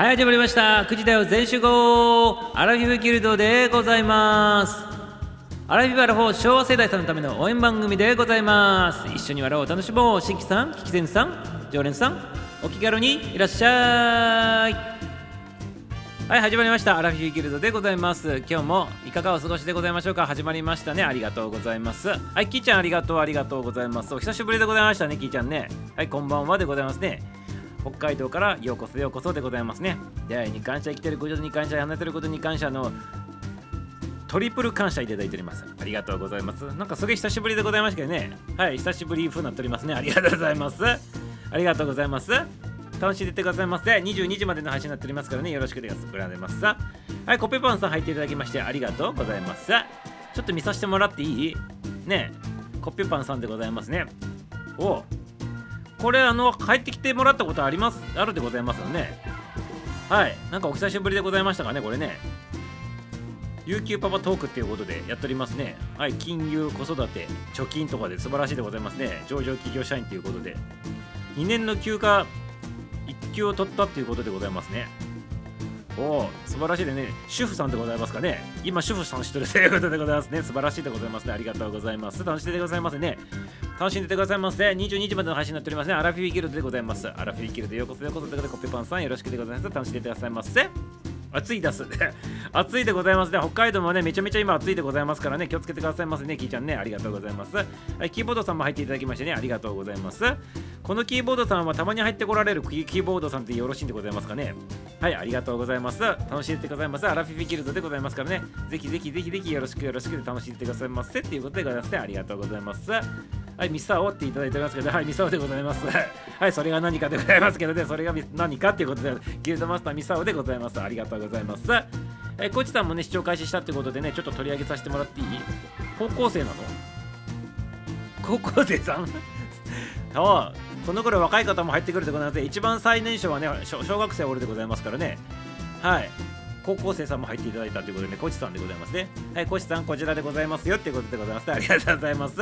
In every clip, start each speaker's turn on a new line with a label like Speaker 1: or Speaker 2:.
Speaker 1: はい始まりました。9時だよ全集合。アラフィフギルドでございます。アラフィフアラフォー昭和世代さんのための応援番組でございます。一緒に笑おう楽しもう。新規さん聞き前さん常連さんお気軽にいらっしゃい。はい始まりました。アラフィフギルドでございます。今日もいかがお過ごしでございましょうか。始まりましたね。ありがとうございます。はいキーちゃんありがとうありがとうございます。お久しぶりでございましたねキーちゃんね。はいこんばんはでございますね。北海道からようこそようこそでございますね。出会いに感謝生きてることに感謝離れてることに感謝のトリプル感謝いただいております。ありがとうございます。なんかすごい久しぶりでございましたけどね。はい久しぶり風になっておりますね。ありがとうございます。ありがとうございます。楽しんでてくださいませ。22時までの配信になっておりますからね。よろしくお願いしますはいコペパンさん入っていただきましてありがとうございますちょっと見させてもらっていい？ねコッペパンさんでございますね。おおこれあの帰ってきてもらったことありますあるでございますよね。はい。なんかお久しぶりでございましたかねこれね。有給パパトークっていうことでやっておりますね。はい。金融子育て貯金とかで素晴らしいでございますね。上場企業社員ということで。2年の休暇1級を取ったっていうことでございますね。おお素晴らしいでね主婦さんでございますかね今主婦さんしてるということでございますね素晴らしいでございますねありがとうございます楽しんででございますね楽しんでてくださいませ。22時までの配信になっておりますね。アラフィフギルドでございます。アラフィフギルドようこそようこそということで、コッペパンさんよろしくでございます。楽しんでてくださいませ。暑いです。暑いでございますね。北海道もね、めちゃめちゃ今暑いでございますからね、気をつけてくださいませね、キーちゃんね。ありがとうございます。はい、キーボードさんも入っていただきましてね、ありがとうございます。このキーボードさんはたまに入ってこられるキーボードさんってよろしいんでございますかね。はい、ありがとうございます。楽しんでてくださいませ。アラフィフギルドでございますからね、ぜひぜひぜひぜひよろしくよろしくで楽しんでくださいませっていうことでございますね。ありがとうございます。はい、ミサオっていただいてますけど、はい、ミサオでございます。はい、それが何かでございますけどね、それが何かっていうことで、ギルドマスターミサオでございます。ありがとうございます。えコチさんもね、視聴開始したってことでね、ちょっと取り上げさせてもらっていい？高校生なの？高校生さん？そうこの頃若い方も入ってくるでございます一番最年少はね小学生おるでございますからねはい高校生さんも入っていただいたということで、ね、コチさんでございますね。はい、コチさん、こちらでございますよっていうことでございます。ありがとうございます。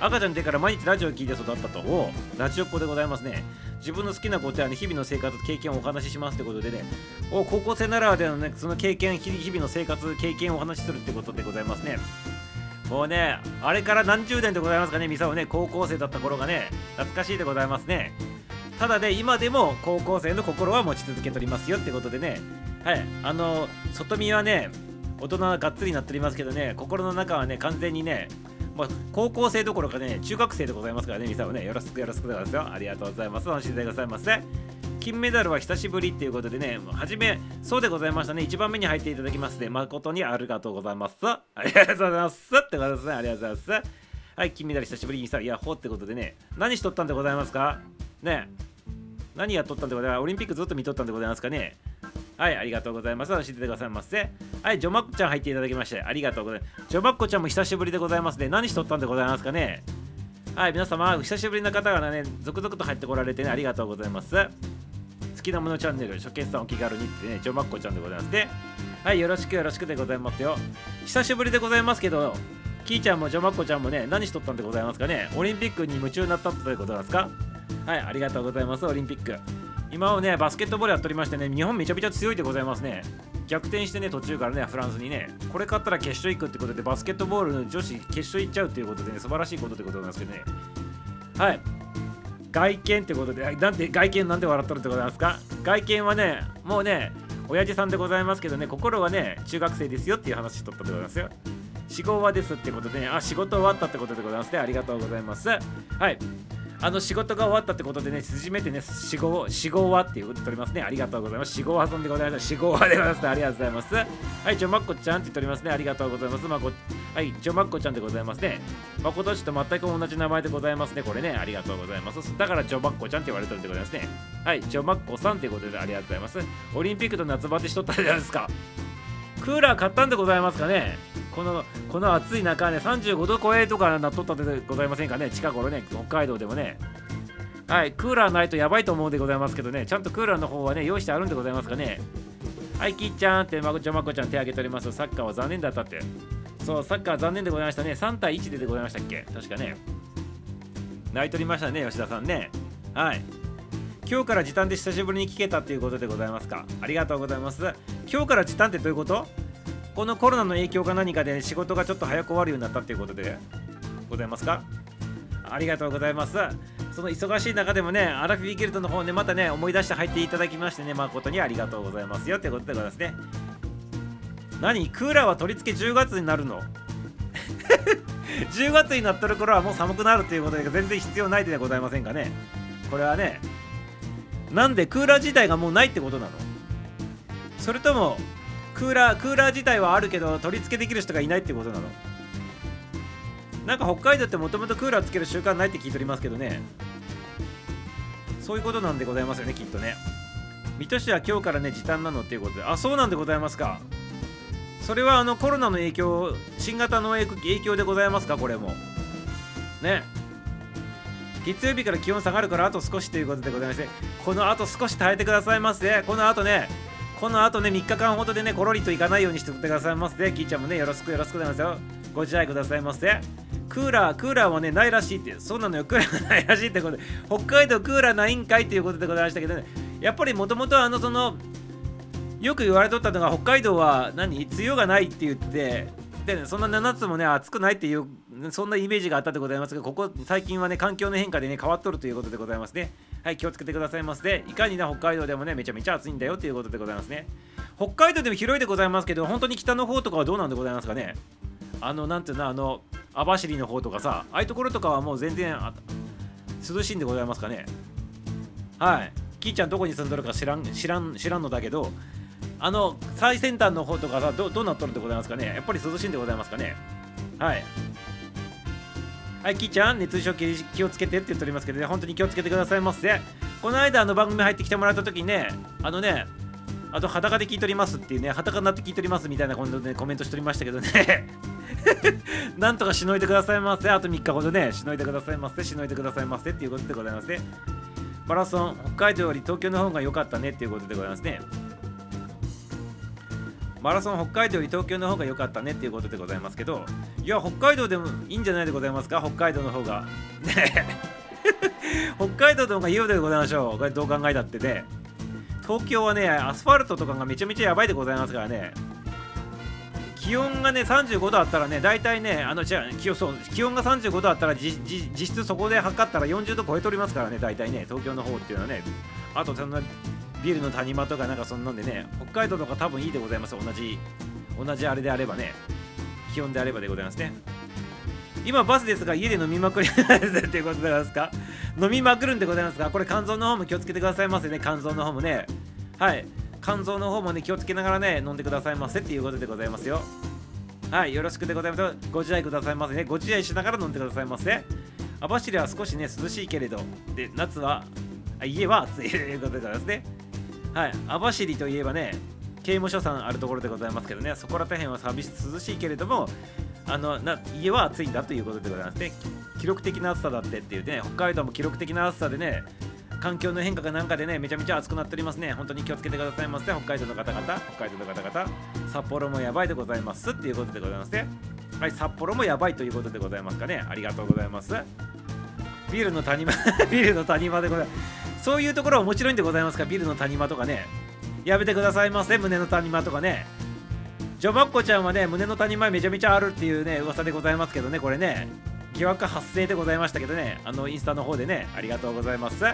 Speaker 1: 赤ちゃんの手から毎日ラジオを聞いて育ったと、おラジオっ子でございますね。自分の好きなことや、ね、日々の生活、経験をお話ししますってことでね、お高校生ならではのね、その経験、日々の生活、経験をお話しするってことでございますね。もうね、あれから何十年でございますかね、ミサをね、高校生だった頃がね、懐かしいでございますね。ただね、今でも高校生の心は持ち続けておりますよってことでね、はいあの外見はね大人がっつりになっておりますけどね心の中はね完全にねまあ、高校生どころかね中学生でございますからねミサをね。よろしくよろしくでございますよ。ありがとうございます。楽しんでくださいませ。金メダルは久しぶりっていうことでね、はじめ、そうでございましたね。1番目に入っていただきますで、誠にありがとうございます。ありがとうございます。ってことですね。ありがとうございます。はい、金メダル久しぶりにさ、いや、ほってことでね、何しとったんでございますか？ね何やっとったんでございます？かオリンピックずっと見とったんでございますかね？はい、ありがとうございます。教えてくださいませ。はい、ジョマッコちゃん入っていただきまして、ありがとうございます。ジョマッコちゃんも久しぶりでございますね。何しとったんでございますかね？はい、皆様、久しぶりな方がね、続々と入ってこられてね、ありがとうございます。きなものチャンネル、初見さんお気軽にってね、ジョマッコちゃんでございますね。はい、よろしくよろしくでございますよ。久しぶりでございますけど、キーちゃんもジョマッコちゃんもね、何しとったんでございますかね？オリンピックに夢中になったということなんですか？はい、ありがとうございます、オリンピック。今はね、バスケットボールやっておりましてね、日本めちゃめちゃ強いでございますね。逆転してね、途中からね、フランスにね、これ勝ったら決勝行くってことで、バスケットボールの女子決勝行っちゃうっていうことでね、素晴らしいことってことなんですけどね。はい。外見ってことで、なんで外見なんで笑っとるってことなんですか？外見はね、もうね、親父さんでございますけどね、心はね、中学生ですよっていう話しとったでございますよ。仕事はですってことでね、あ、仕事終わったってことでございますね。ありがとうございます。はい。あの仕事が終わったってことでね、縮めてね、死後、死後はって言っておりますね。ありがとうございます。死後遊んでございます。死後はでございます。ねありがとうございます。はい、ジョマッコちゃんって言っておりますね。ありがとうございます。まこはい、ジョマッコちゃんでございますね。まことちと全く同じ名前でございますね。これね、ありがとうございます。だからジョマッコちゃんって言われてるんでございますね。はい、ジョマッコさんということでありがとうございます。オリンピックと夏バテしとったじゃないですか。クーラー買ったんでございますかね？このこの暑い中ね35度超えとかなっとったでございませんかね？近頃ね北海道でもね。はいクーラーないとやばいと思うでございますけどね。ちゃんとクーラーの方はね用意してあるんでございますかね？はいキッちゃんってまこちゃんまこちゃん手挙げております。サッカーは残念だったって。そうサッカー残念でございましたね。3対1ででございましたっけ？確かね。泣いとりましたね吉田さんね。はい。今日から時短で久しぶりに聞けたっていうことでございますか？ありがとうございます。今日から時短ってどういうこと？このコロナの影響か何かで仕事がちょっと早く終わるようになったっていうことでございますか？ありがとうございます。その忙しい中でもねアラフィビギルドの方ねまたね思い出して入っていただきましてね誠にありがとうございますよってことでございますね。何？クーラーは取り付け10月になるの？10月になってる頃はもう寒くなるということで全然必要ないでございませんかね？これはねなんでクーラー自体がもうないってことなの？それともクーラークーラー自体はあるけど取り付けできる人がいないってことなの？なんか北海道ってもともとクーラーつける習慣ないって聞いておりますけどね。そういうことなんでございますよねきっとね。水戸市は今日からね時短なのっていうことで。あそうなんでございますか。それはあのコロナの影響新型の影響でございますか？これも。ね。月曜日から気温下がるからあと少しということでございましてこのあと少し耐えてくださいませこのあとねこのあとね3日間ほどでねコロリといかないようにしてくださいませキーちゃんもねよろしくよろしくございますよ。ご自愛くださいませクーラークーラーはねないらしいってそうなのよ。クーラーが ないらしいってことで北海道クーラーないんかいっていうことでございましたけどね。やっぱりもともとあのそのよく言われとったのが北海道は何？梅雨がないって言ってで、ね、そんな7つもね暑くないっていうそんなイメージがあったでございますがここ最近はね環境の変化でね変わっとるということでございますね。はい気をつけてくださいませいかにね北海道でもねめちゃめちゃ暑いんだよということでございますね。北海道でも広いでございますけど本当に北の方とかはどうなんでございますかね？あのなんていうのあの網走の方とかさああいうところとかはもう全然涼しいんでございますかね？はい。キーちゃんどこに住んどるか知らん知らん知らんのだけどあの最先端の方とかさどうなっとるんでございますかね？やっぱり涼しいんでございますかね？はい。はいキーちゃん熱中症気をつけてって言っておりますけどね本当に気をつけてくださいませ。この間あの番組入ってきてもらった時にねあのねあと裸で聞いとりますっていうね裸になって聞いとりますみたいな今度ねコメントしておりましたけどね。なんとかしのいでくださいませ。あと3日ほどねしのいでくださいませしのいでくださいませっていうことでございますね。マラソン北海道より東京の方が良かったねっていうことでございますね。マラソン北海道より東京の方が良かったねっていうことでございますけどいや北海道でもいいんじゃないでございますか？北海道の方が。ね。北海道の方がいいようでございましょう。これどう考えたってね。東京はねアスファルトとかがめちゃめちゃやばいでございますからね。気温がね35度あったらね大体ねあのじゃ気そう気温が35度あったら実質そこで測ったら40度超えておりますからね大体ね東京の方っていうのはね。あとそんなビルの谷間とかなんかそんなんでね北海道とか多分いいでございます同じ同じあれであればね。気温であればでございますね。今バスですが家で飲みまくりっていうことでございますか？飲みまくるんでございますがこれ肝臓の方も気をつけてくださいませね。肝臓の方もね。はい。肝臓の方もね気をつけながらね飲んでくださいませっていうことでございますよ。はい。よろしくでございます。ご自愛くださいませね。ご自愛しながら飲んでくださいませ。網走は少しね涼しいけれど。で夏は家は暑い。と いうことでございますね。はい。網走といえばね刑務所さんあるところでございますけどね。そこら辺は寂し涼しいけれどもあのな家は暑いんだということでございますね。記録的な暑さだってっていうね北海道も記録的な暑さでね環境の変化がなんかでねめちゃめちゃ暑くなっておりますね。本当に気をつけてくださいませ。北海道の方々北海道の方々札幌もやばいでございますっていうことでございますね。はい札幌もやばいということでございますかね。ありがとうございます。ビールの谷間 ビールの谷間でございます。そういうところは面白いんでございますかビルの谷間とかね。やめてくださいませ胸の谷間とかね。ジョバッコちゃんはね胸の谷間めちゃめちゃあるっていうね噂でございますけどねこれね。疑惑発生でございましたけどね。あのインスタの方でねありがとうございます。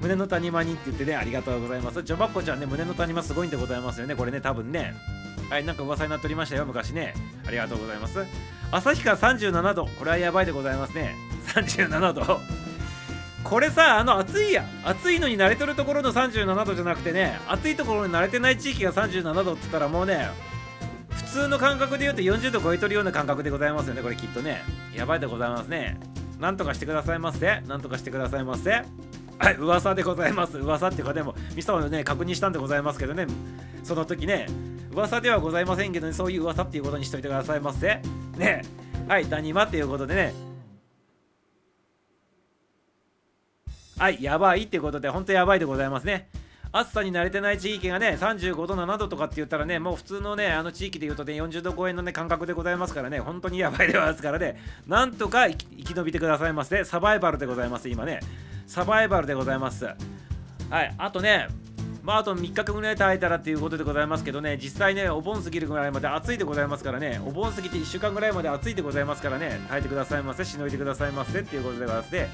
Speaker 1: 胸の谷間にって言ってねありがとうございます。ジョバッコちゃんね胸の谷間すごいんでございますよねこれね多分ね。はいなんか噂になっておりましたよ昔ね。ありがとうございます。旭川37度。これはやばいでございますね。37度。これさあの暑いや暑いのに慣れとるところの37度じゃなくてね暑いところに慣れてない地域が37度って言ったらもうね普通の感覚で言うと40度超えとるような感覚でございますよねこれきっとね。やばいでございますね。なんとかしてくださいませ。なんとかしてくださいませ。はい噂でございます。噂っていうかでもミスターね確認したんでございますけどね。その時ね噂ではございませんけどねそういう噂っていうことにしといてくださいませ。ね。はい谷間っていうことでねはいやばいってことで本当やばいでございますね。暑さに慣れてない地域がね35度7度とかって言ったらねもう普通のねあの地域で言うとね40度超えのね感覚でございますからね本当にやばいでございますからね。なんとか生き延びてくださいませ。サバイバルでございます今ね。サバイバルでございます。はいあとねまあ、あと3日間ぐらい耐えたらっていうことでございますけどね、実際ね、お盆過ぎるぐらいまで暑いでございますからね、お盆過ぎて1週間ぐらいまで暑いでございますからね、耐えてくださいませ、しのいでくださいませっていうことでございまして、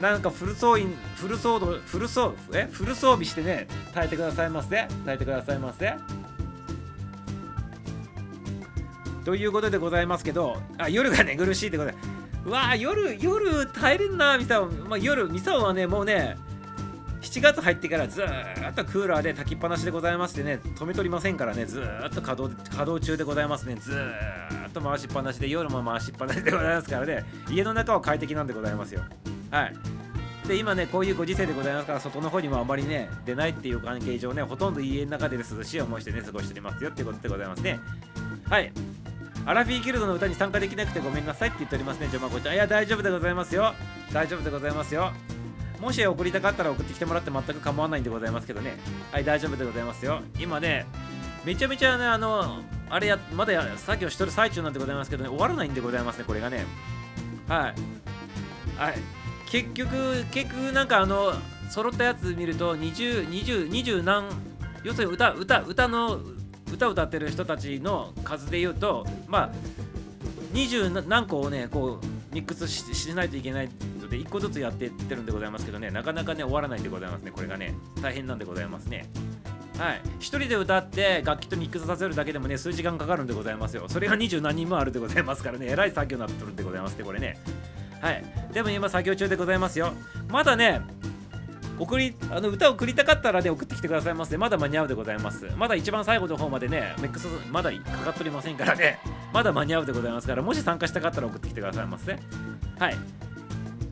Speaker 1: なんかフル装備、フル装備、フル装えフル装備してね、耐えてくださいませ、耐えてくださいませ。ということでございますけど、あ夜が寝苦しいってことで、うわー、夜、夜耐えれんな、ミサオ。まあ、夜、ミサオはね、もうね、7月入ってからずっとクーラーで炊きっぱなしでございましてね、止めとりませんからね、ずっと稼働稼働中でございますね、ずっと回しっぱなしで、夜も回しっぱなしでございますからね、家の中は快適なんでございますよ。はい。で、今ね、こういうご時世でございますから、外の方にもあまりね、出ないっていう関係上ね、ほとんど家の中で涼しい思いしてね、過ごしておりますよってことでございますね。はい。アラフィーギルドの歌に参加できなくてごめんなさいって言っておりますね、ジョマコちゃん。いや、大丈夫でございますよ。大丈夫でございますよ。もし送りたかったら送ってきてもらって全く構わないんでございますけどね。はい、大丈夫でございますよ。今ね、めちゃめちゃね、あの、あれや、まだや作業してる最中なんでございますけどね、終わらないんでございますね、これがね。はい。はい。結局、結局、なんかあの、揃ったやつ見ると、20、20、20何、要するに歌、歌、歌の、歌歌ってる人たちの数で言うと、まあ、20何個をね、こう、ミックスしないといけないことで1個ずつやってってるんでございますけどねなかなかね終わらないんでございますねこれがね。大変なんでございますね。はい。1人で歌って楽器とミックスさせるだけでもね数時間かかるんでございますよ。それが二十何人もあるでございますからねえらい作業になってるんでございますねこれね。はいでも今作業中でございますよまだね送りあの歌を送りたかったらね送ってきてくださいませまだ間に合うでございますまだ一番最後の方までねメックスまだかかっておりませんからねまだ間に合うでございますからもし参加したかったら送ってきてくださいませはい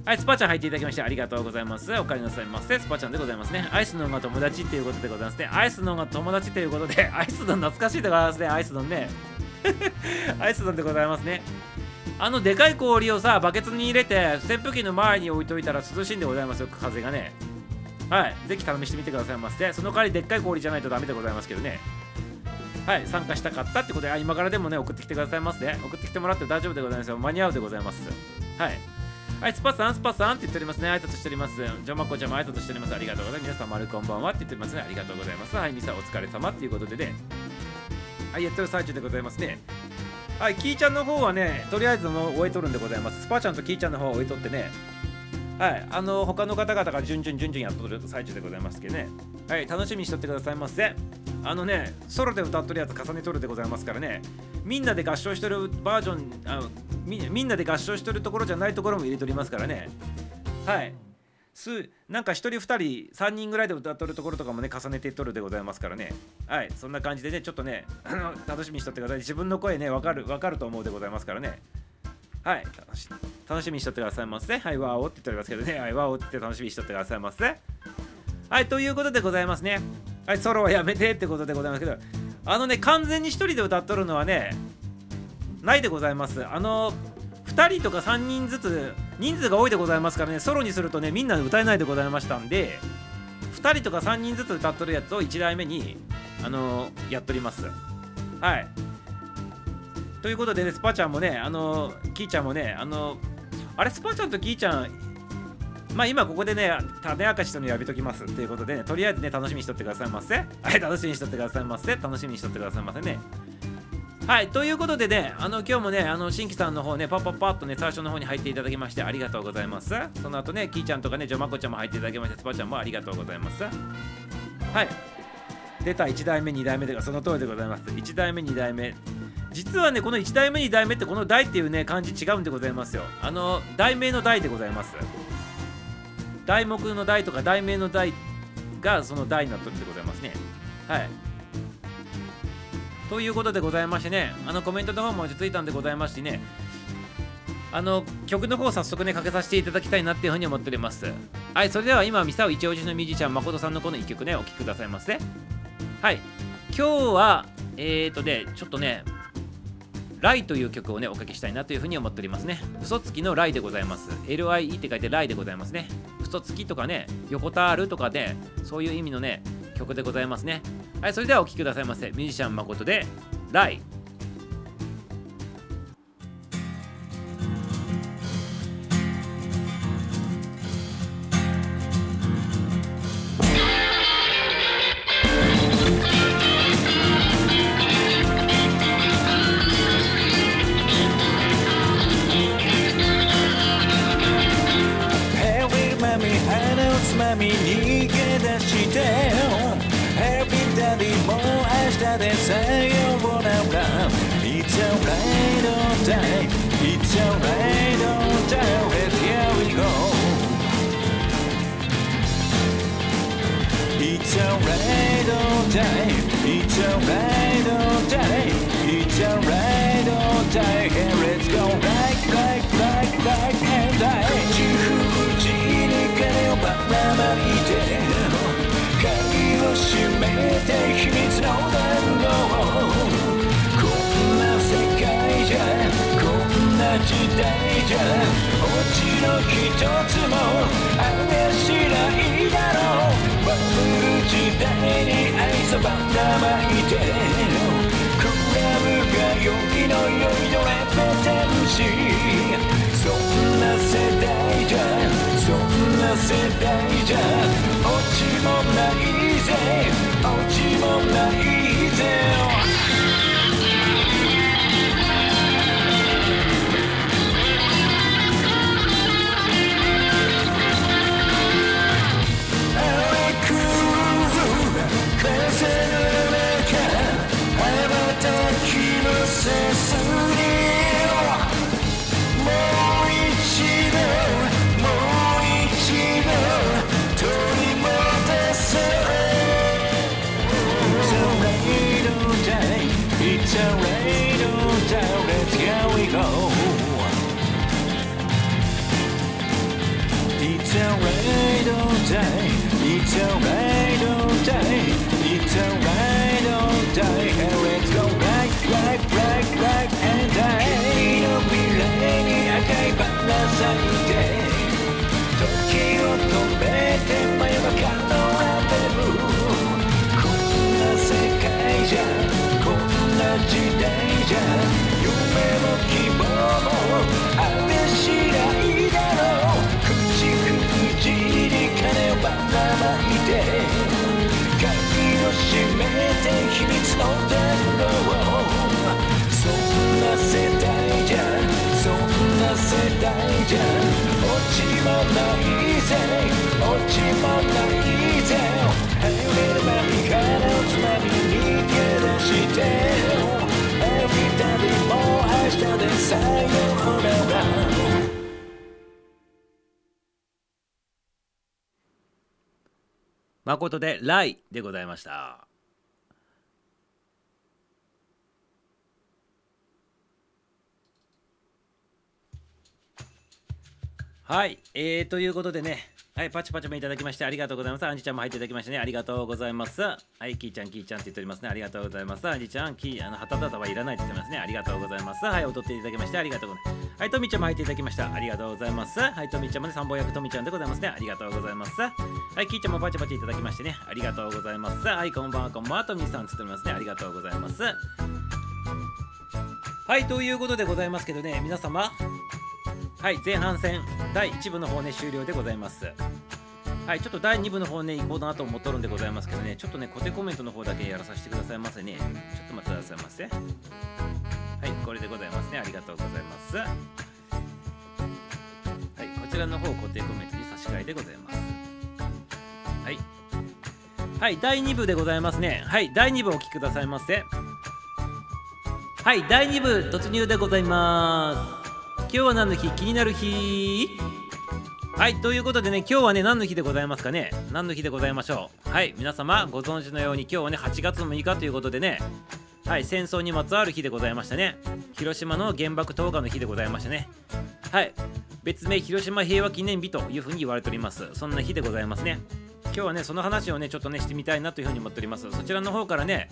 Speaker 1: はい、スパちゃん入っていただきましてありがとうございます。お帰りなさいませ。スパちゃんでございますね。アイスノンが友達っていうことでございますね。アイスノンが友達ということで、アイスノン懐かしいでございますね。アイスノンね。アイスノンでございますね。あのでかい氷をさ、バケツに入れて、扇風機の前に置いといたら涼しいんでございますよ、風がね。はい、ぜひ試してみてくださいませ。その代わりでっかい氷じゃないとダメでございますけどね。はい、参加したかったってことで、今からでもね、送ってきてくださいませ、ね。送ってきてもらって大丈夫でございますよ。間に合うでございます。はい。はい、スパさん、スパさんって言っておりますね。挨拶しております。ジョマコちゃんも挨拶しております。ありがとうございます。皆さん、丸こんばんはって言ってますね。ありがとうございます。はい、ミサお疲れ様っていうことでね。はい、やってる最中でございますね。はい、キーちゃんの方はね、とりあえずもう終えとるんでございます。スパちゃんとキーちゃんの方は終えとってね。はい、あの他の方々が順々順々やっとる最中でございますけどね。はい、楽しみにしとってくださいませ。あのね、ソロで歌っとるやつ重ねとるでございますからね。みんなで合唱してるバージョンあみみんなで合唱してるところじゃないところも入れておりますからねはいすなんか1人2人3人ぐらいで歌っとるところとかもね重ねていっとるでございますからね。はいそんな感じでねちょっとねあの楽しみにしとってください。自分の声ね分かる分かると思うでございますからね。はい楽し楽しみにしとってくださいませはいわおって言っておりますけどね。はいわおって楽しみにしとってくださいませはいということでございますね。はいソロはやめてってことでございますけどあのね完全に1人で歌っとるのはねないでございます。あの2人とか3人ずつ人数が多いでございますからねソロにするとねみんな歌えないでございましたんで2人とか3人ずつ歌っとるやつを1台目にあのやっとりますはいということでねスパちゃんもねあのキーちゃんもねあのあれスパちゃんとキーちゃんまあ今ここでね、種明かしとのやびときますということで、ね、とりあえずね、楽しみにしとってくださいませ。はい、楽しみにしとってくださいませ。楽しみにしとってくださいませね。はい、ということでね、あの今日もね、あの新規さんの方ね、パッパッパッとね、最初の方に入っていただきましてありがとうございます。その後ね、キーちゃんとかね、ジョマコちゃんも入っていただきまして、スパちゃんもありがとうございます。はい。出た1代目、2代目でその通りでございます。1代目、2代目。実はね、この1代目、2代目ってこの代っていうね、漢字違うんでございますよ。あの、題名の題でございます。題目の題とか題名の題がその題になってるんでございますね。はい。ということでございましてね、あのコメントの方も落ち着いたんでございましてね、あの曲の方早速ね、かけさせていただきたいなっていうふうに思っております。はい、それでは今、ミサオ一押しのミュージシャン、誠さんのこの1曲ね、お聴きくださいませ。はい、今日は、えーとね、ちょっとね、ライという曲をね、おかけしたいなというふうに思っておりますね。嘘つきのライでございます。LIE って書いてライでございますね。嘘つきとかね、横たわるとかで、そういう意味のね、曲でございますね。はい、それではお聴きくださいませ。ミュージシャン誠で、ライ。
Speaker 2: つまみ逃げ出して Happy Daddy もう明日でさようなら It's alright all day It's alright all day Let's here we go It's alright all day It's alright all day It's alright all day Hey let's go right right right right and I て秘密の番号こんな世界じゃそんな世代じゃ落ちもないぜ。落ちもないぜ風の中羽ばたきのせさ。It's a rain all day. It's a rain all day. It's a rain all day. And let's go back, back, back, back, and die. Be. I can't さようなら。
Speaker 1: 誠で「ライ」でございました。はい。えー、ということでねはい、パチパチもいただきましてありがとうございます。アンジちゃんも入っていただきましてね、ありがとうございます。はい、キーちゃん、キーちゃんって言っておりますね。ありがとうございます。アンジちゃん、キー、あの、旗だたはいらないって言ってますね。ありがとうございます。はい、踊っていただきましてありがとうございます。はい、トミちゃんも入っていただきました。ありがとうございます。はい、トミちゃんもね、参謀役トミちゃんでございますね。ありがとうございます。はい、キーちゃんもパチパチいただきましてね。ありがとうございます。はい、こんばんは、こんばんは、トミさんつっておりますね。ありがとうございます。はい、ということでございますけどね、皆様、はい、前半戦第1部の方ね、終了でございます。はい、ちょっと第2部の方ね、行こうかなと思っとるんでございますけどね、ちょっとね、固定コメントの方だけやらさせてくださいませね。ちょっと待ってくださいませ。はい、これでございますね。ありがとうございます。はい、こちらの方、固定コメントに差し替えでございます。はい。はい、第2部でございますね。はい、第2部お聞きくださいませ。はい、第2部突入でございます。今日は何の日？気になる日？はい、ということでね、今日はね、何の日でございますかね？何の日でございましょう？はい、皆様ご存知のように今日はね、8月6日ということでね、はい、戦争にまつわる日でございましたね。広島の原爆投下の日でございましたね。はい、別名広島平和記念日というふうに言われております。そんな日でございますね。今日はね、その話をね、ちょっとね、してみたいなというふうに思っております。そちらの方からね、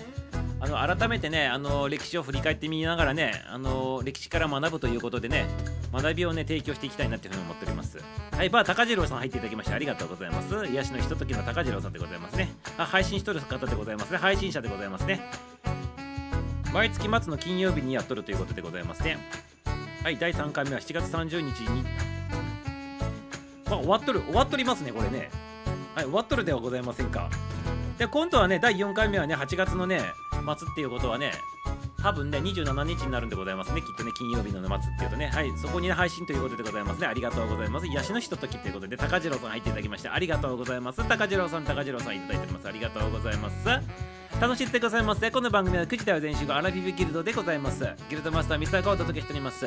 Speaker 1: あの改めてねあの歴史を振り返ってみながらねあの歴史から学ぶということでね学びをね提供していきたいなというふうに思っております。はいバー高次郎さん入っていただきましてありがとうございます。癒しのひとときの高次郎さんでございますね。あ配信しとる方でございますね。配信者でございますね。毎月末の金曜日にやっとるということでございますね。はい第3回目は7月30日に。あ終わっとる終わっとりますねこれね。はい終わっとるではございませんか。で今度はね第4回目はね8月のね末っていうことはね多分ね27日になるんでございますね。きっとね金曜日の末っていうとね。はいそこにね配信ということでございますね。ありがとうございます。癒しのひとときということで高次郎さん入っていただきましてありがとうございます。高次郎さん高次郎さんいただいております。ありがとうございます。楽しんでくださいませ。この番組は9時台は全集合アラフィフギルドでございます。ギルドマスターミスターがお届けしております。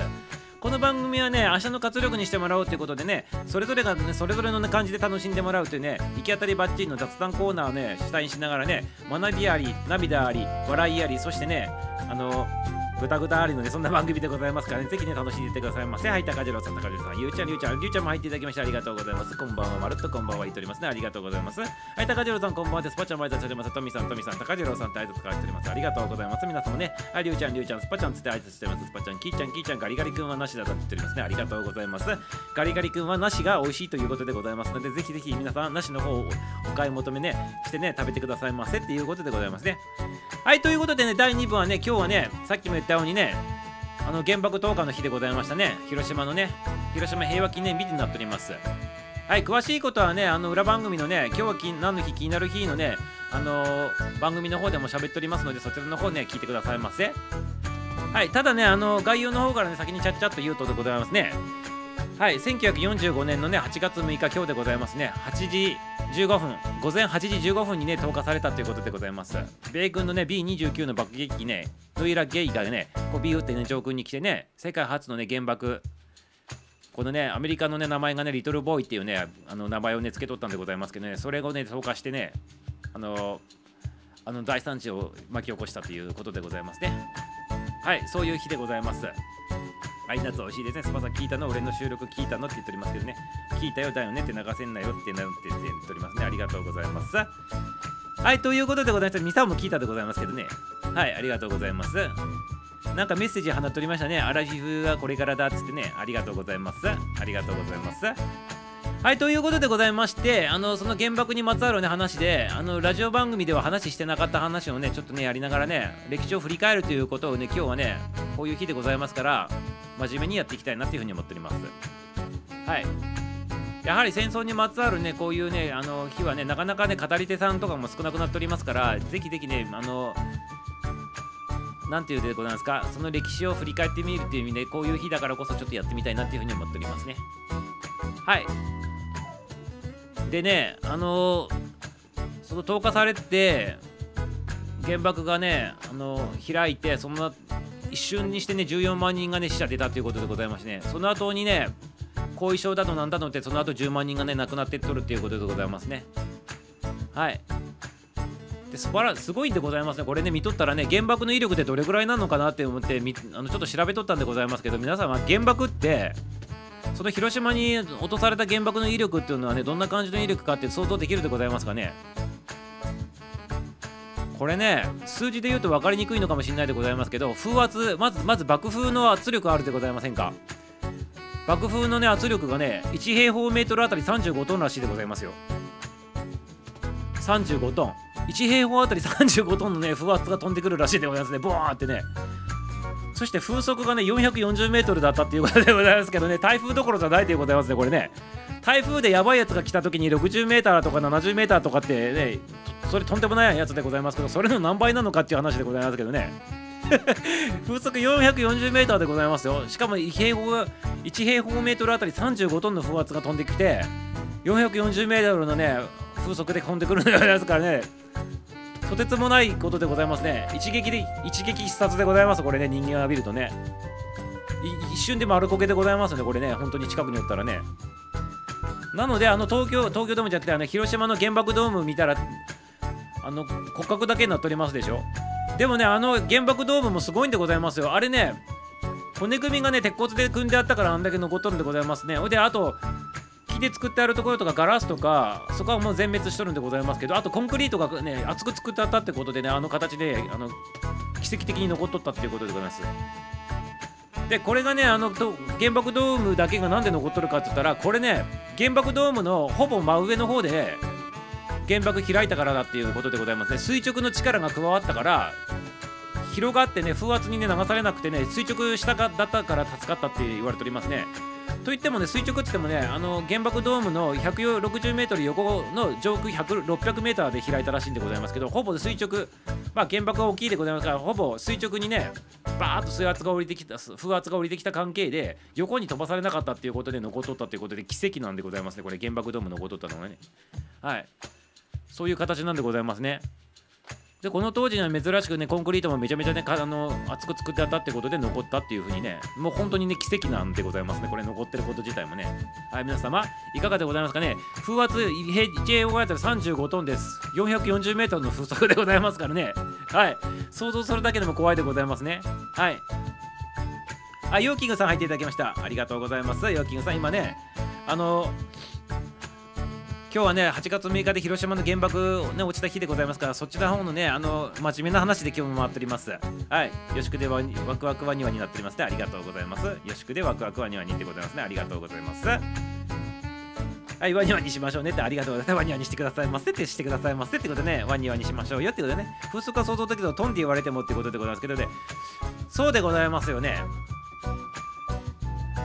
Speaker 1: この番組はね明日の活力にしてもらおうということでねそれぞれがねそれぞれの、感じで楽しんでもらうというね行き当たりばっちりの雑談コーナーをね主体にしながらね学びあり涙あり笑いありそしてねあのぐたぐたありのね、そんな番組でございますからね、ぜひね、楽しんでいってくださいませ。はい、高次郎さん、高次郎さん、ゆうちゃん、ゆうちゃん、ゆうちゃんも入っていただきましてありがとうございます。こんばんは、まるっとこんばんは言っておりますね。ありがとうございます。はい、高次郎さん、こんばんはです。スパちゃんも挨拶しております。トミさん、トミさん、高次郎さんって挨拶交わしております。ありがとうございます。皆さんもね、はい、りゅうちゃん、りゅうちゃん、スパちゃんつって挨拶してます。スパちゃん、キーちゃん、キーちゃん、ガリガリ君はなしだと言っておりますね。ありがとうございます。ガリガリ君はなしが美味しいということでございますので、ぜひぜひ皆さん、なしの方をお買い求めね、してね、食べてくださいませっていうことでございますね。はい、ということでね、第2部はね、今日はね、さっきも言ったようにね、あの原爆投下の日でございましたね。広島のね広島平和記念日になっております。はい詳しいことはねあの裏番組のね今日は何の日気になる日のねあのー番組の方でも喋っておりますのでそちらの方ね聞いてくださいませ。はいただねあの概要の方からね先にちゃっちゃっと言うとでございますね。はい1945年のね8月6日今日でございますね。8時15分午前8時15分にね投下されたということでございます。米軍のね B29 の爆撃機ねノイラ・ゲイがねこうビューってね上空に来てね世界初のね原爆。このねアメリカのね名前がねリトルボーイっていうねあの名前をね付け取ったんでございますけどねそれをね投下してねあのあの大惨事を巻き起こしたということでございますね。はいそういう日でございます。はい、夏美味しいですね。スパさん聞いたの？俺の収録聞いたの？って言っておりますけどね。聞いたよだよねって流せんなよってなって言っておりますね。ありがとうございます。はい、ということでございまして、ミサも聞いたでございますけどね。はい、ありがとうございます。なんかメッセージ放っておりましたね。アラフィフはこれからだっつってね。ありがとうございます。ありがとうございます。はい、ということでございまして、あのその原爆にまつわる、ね、話で、あのラジオ番組では話してなかった話をね、ちょっとね、やりながらね、歴史を振り返るということをね、今日はね、こういう日でございますから、真面目にやっていきたいなっていうふうに思っております。はい。やはり戦争にまつわるね、こういうね、あの日はね、なかなかね、語り手さんとかも少なくなっておりますから、ぜひぜひね、あの、なんていうでございますか、その歴史を振り返ってみるっていう意味で、こういう日だからこそちょっとやってみたいなっていうふうに思っておりますね。はい。でね、あのその投下されて、原爆がね、あの開いて、その一瞬にしてね、14万人がね、死者出たということでございましてね、その後にね、後遺症だとなんだのって、その後10万人がね、亡くなってっとるっていうことでございますね。はい。で素晴らすごいんでございますね。これね、見とったらね、原爆の威力ってどれぐらいなのかなって思って、あのちょっと調べとったんでございますけど、皆様、原爆って、その広島に落とされた原爆の威力っていうのはね、どんな感じの威力かって想像できるでございますかね。これね、数字で言うと分かりにくいのかもしれないでございますけど、風圧、まずまず爆風の圧力あるでございませんか。爆風のね、圧力がね、1平方メートルあたり35トンらしいでございますよ。35トン。1平方あたり35トンのね、風圧が飛んでくるらしいでございますね、ボーンってね。そして風速がね、440メートルだったっていうことでございますけどね、台風どころじゃないということでございますね、これね。台風でやばいやつが来た時に60メーターとか70メーターとかってね、それとんでもないやつでございますけど、それの何倍なのかっていう話でございますけどね。風速440メーターでございますよ。しかも1平方1平方メートルあたり35トンの風圧が飛んできて、440メートルのね、風速で飛んでくるのですからね。とてつもないことでございますね。一撃で一撃必殺でございます、これね、人間が浴びるとね。一瞬で丸焦げでございますね、これね、本当に近くに寄ったらね。なので、あの東京、東京ドームじゃなくて、あの広島の原爆ドーム見たら、あの骨格だけになっておりますでしょ。でもね、あの原爆ドームもすごいんでございますよ。あれね、骨組みがね、鉄骨で組んであったからあんだけ残っとるんでございますね。ほいで、あと、木で作ってあるところとかガラスとかそこはもう全滅しとるんでございますけどあとコンクリートがね厚く作ってあったってことでねあの形であの奇跡的に残っとったっていうことでございます。でこれがねあの原爆ドームだけがなんで残っとるかって言ったらこれね原爆ドームのほぼ真上の方で原爆開いたからだっていうことでございますね。垂直の力が加わったから広がってね風圧にね流されなくてね垂直下がだったから助かったって言われておりますね。といってもね垂直って言ってもねあの原爆ドームの 160m 横の上空100 600m で開いたらしいんでございますけどほぼ垂直まあ原爆が大きいでございますからほぼ垂直にねバーッと水圧が降りてきた風圧が降りてきた関係で横に飛ばされなかったっていうことで残っとったっていうことで奇跡なんでございますねこれ原爆ドーム残っとったのがね。はい。そういう形なんでございますね。でこの当時には珍しくねコンクリートもめちゃめちゃねかあの厚く作ってあったってことで残ったっていう風にねもう本当にね奇跡なんでございますねこれ残ってること自体もね。はい皆様いかがでございますかね。風圧平 JO がやったら35トンです。440メートルの風速でございますからね。はい。想像するだけでも怖いでございますね。はい。あヨーキングさん入っていただきました。ありがとうございます。ヨーキングさん今ねあの今日はね8月6日で広島の原爆、ね、落ちた日でございますからそっちの方のねあの真面目な話で今日も回っております。はい。よしくでワワクワクワニワになっておりますね。ありがとうございます。よしくでワクワクワニワにでございますね。ありがとうございます。はい、ワニワにしましょうねってありがとうございます。ワニワにしてくださいませってしてくださいませってことでね、ワニワにしましょうよってことでね、風速は想像だけど、トンって言われてもってことでございますけどね、そうでございますよね。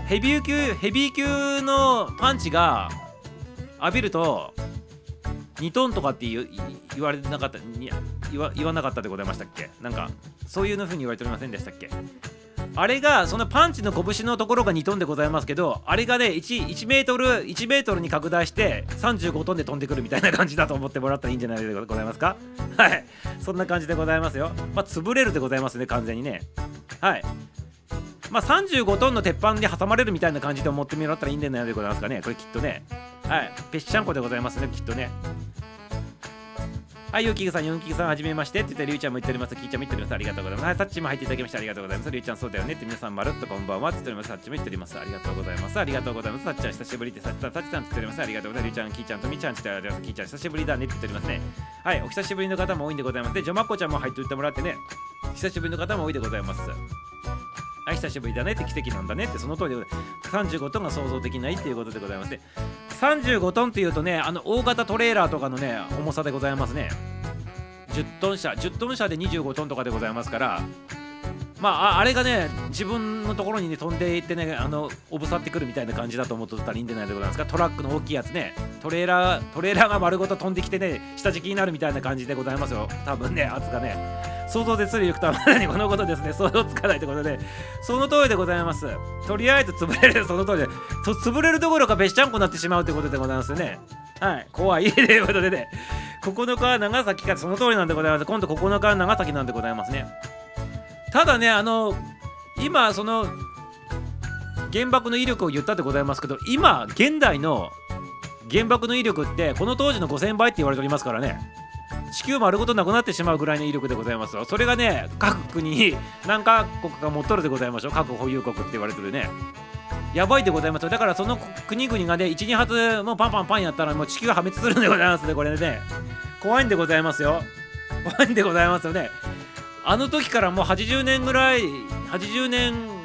Speaker 1: ヘビー級、ヘビー級のパンチが浴びると2トンとかって言われなかった言わ言わなかったでございましたっけ？なんかそういうふうに言われておりませんでしたっけ？あれがそのパンチの拳のところが2トンでございますけどあれがね 1, 1メートル1メートルに拡大して35トンで飛んでくるみたいな感じだと思ってもらったらいいんじゃないでございますか？はい。そんな感じでございますよ。まあ潰れるでございますね完全にね。はい。まあ35トンの鉄板に挟まれるみたいな感じで思ってもらったらいいんじゃないでございますかね。これきっとね。はい。ぺっしゃんこでございますねきっとね。はい、ヨキグさん、ヨンキグさん、はじめましてって言って、りゅうちゃんも言っております、キーちゃんも言っております、ありがとうございます。はい、タッチも入っていただきまして、ありがとうございます。りゅうちゃん、そうだよねって、皆さん、まるっとこんばんはって言っております、タッチも言っております、ありがとうございます。ありがとうございます。タッチちゃん、久しぶりって、タッチさん、タッチさんって言っております、ありがとうございます。りゅうちゃん、キーちゃんとみちゃんって言っております、キーちゃん、久しぶりだねって言っておりますね。はい、お久しぶりの方も多いんでございます。で、ジョマコちゃんも入っておいてもらってね、久しぶりの方も多いでございます。はい、久しぶりだねって奇跡なんだねってその通りで35トンが想像できないっていうことでございますね35トンっていうとねあの大型トレーラーとかのね重さでございますね。10トン車10トン車で25トンとかでございますから。まあ、あれがね自分のところにね飛んでいってねあのおぶさってくるみたいな感じだと思ってたらいいんじゃないでございますか。トラックの大きいやつね。トレーラートレーラーが丸ごと飛んできてね下敷きになるみたいな感じでございますよ。多分ね圧がね。想像でする力とはまだにこのことですね。想像つかないということで。その通りでございます。とりあえず潰れるその通りで。潰れるどころかべしちゃんこになってしまうということでございますね。はい。怖いということでね。9日は長崎かその通りなんでございます。今度9日は長崎なんでございますね。ただねあの今その原爆の威力を言ったでございますけど今現代の原爆の威力ってこの当時の5000倍って言われておりますからね。地球丸ごとなくなってしまうぐらいの威力でございますよ。それがね各国何カ国か持っとるでございましょう。核保有国って言われてるね。やばいでございますよ。だからその国々がね12発もうパンパンパンやったらもう地球が破滅するんでございますねこれね。怖いんでございますよ。怖いんでございますよね。あの時からもう80年ぐらい80年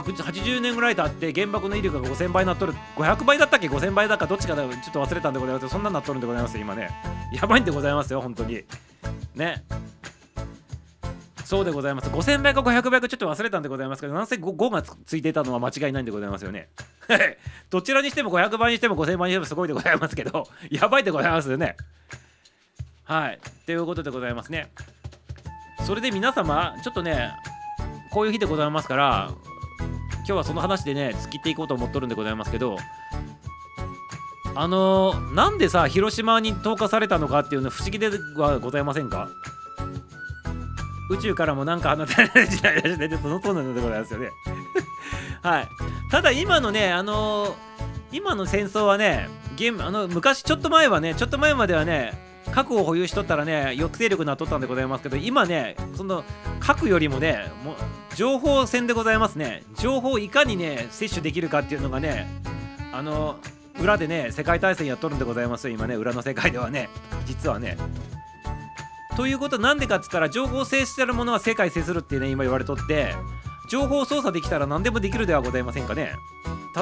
Speaker 1: 180年ぐらい経って原爆の威力が5000倍になっとる。500倍だったっけ？5000倍だか。どっちかだ。ちょっと忘れたんでございます。そんなになっとるんでございます今ね。やばいんでございますよ本当に。ね。そうでございます。5000倍か500倍かちょっと忘れたんでございますけどなんせ 5, 5がつついていたのは間違いないんでございますよね。どちらにしても500倍にしても5000倍にしてもすごいでございますけどやばいでございますよね。はい。ということでございますね。それで皆様ちょっとねこういう日でございますから今日はその話でね突きっていこうと思っとるんでございますけどあのー、なんでさ広島に投下されたのかっていうの不思議ではございませんか？宇宙からもなんか放たれる時代だしねその通りなんでございますよね。はい。ただ今のねあのー、今の戦争はねゲームあの昔ちょっと前はねちょっと前まではね核を保有しとったらね抑制力になっとったんでございますけど今ねその核よりもねも情報戦でございますね。情報をいかにね摂取できるかっていうのがねあの裏でね世界大戦やっとるんでございます今ね裏の世界ではね。実はね。ということなんでかっつったら情報を制してるものは世界制するってね今言われとって情報を操作できたら何でもできるではございませんかね。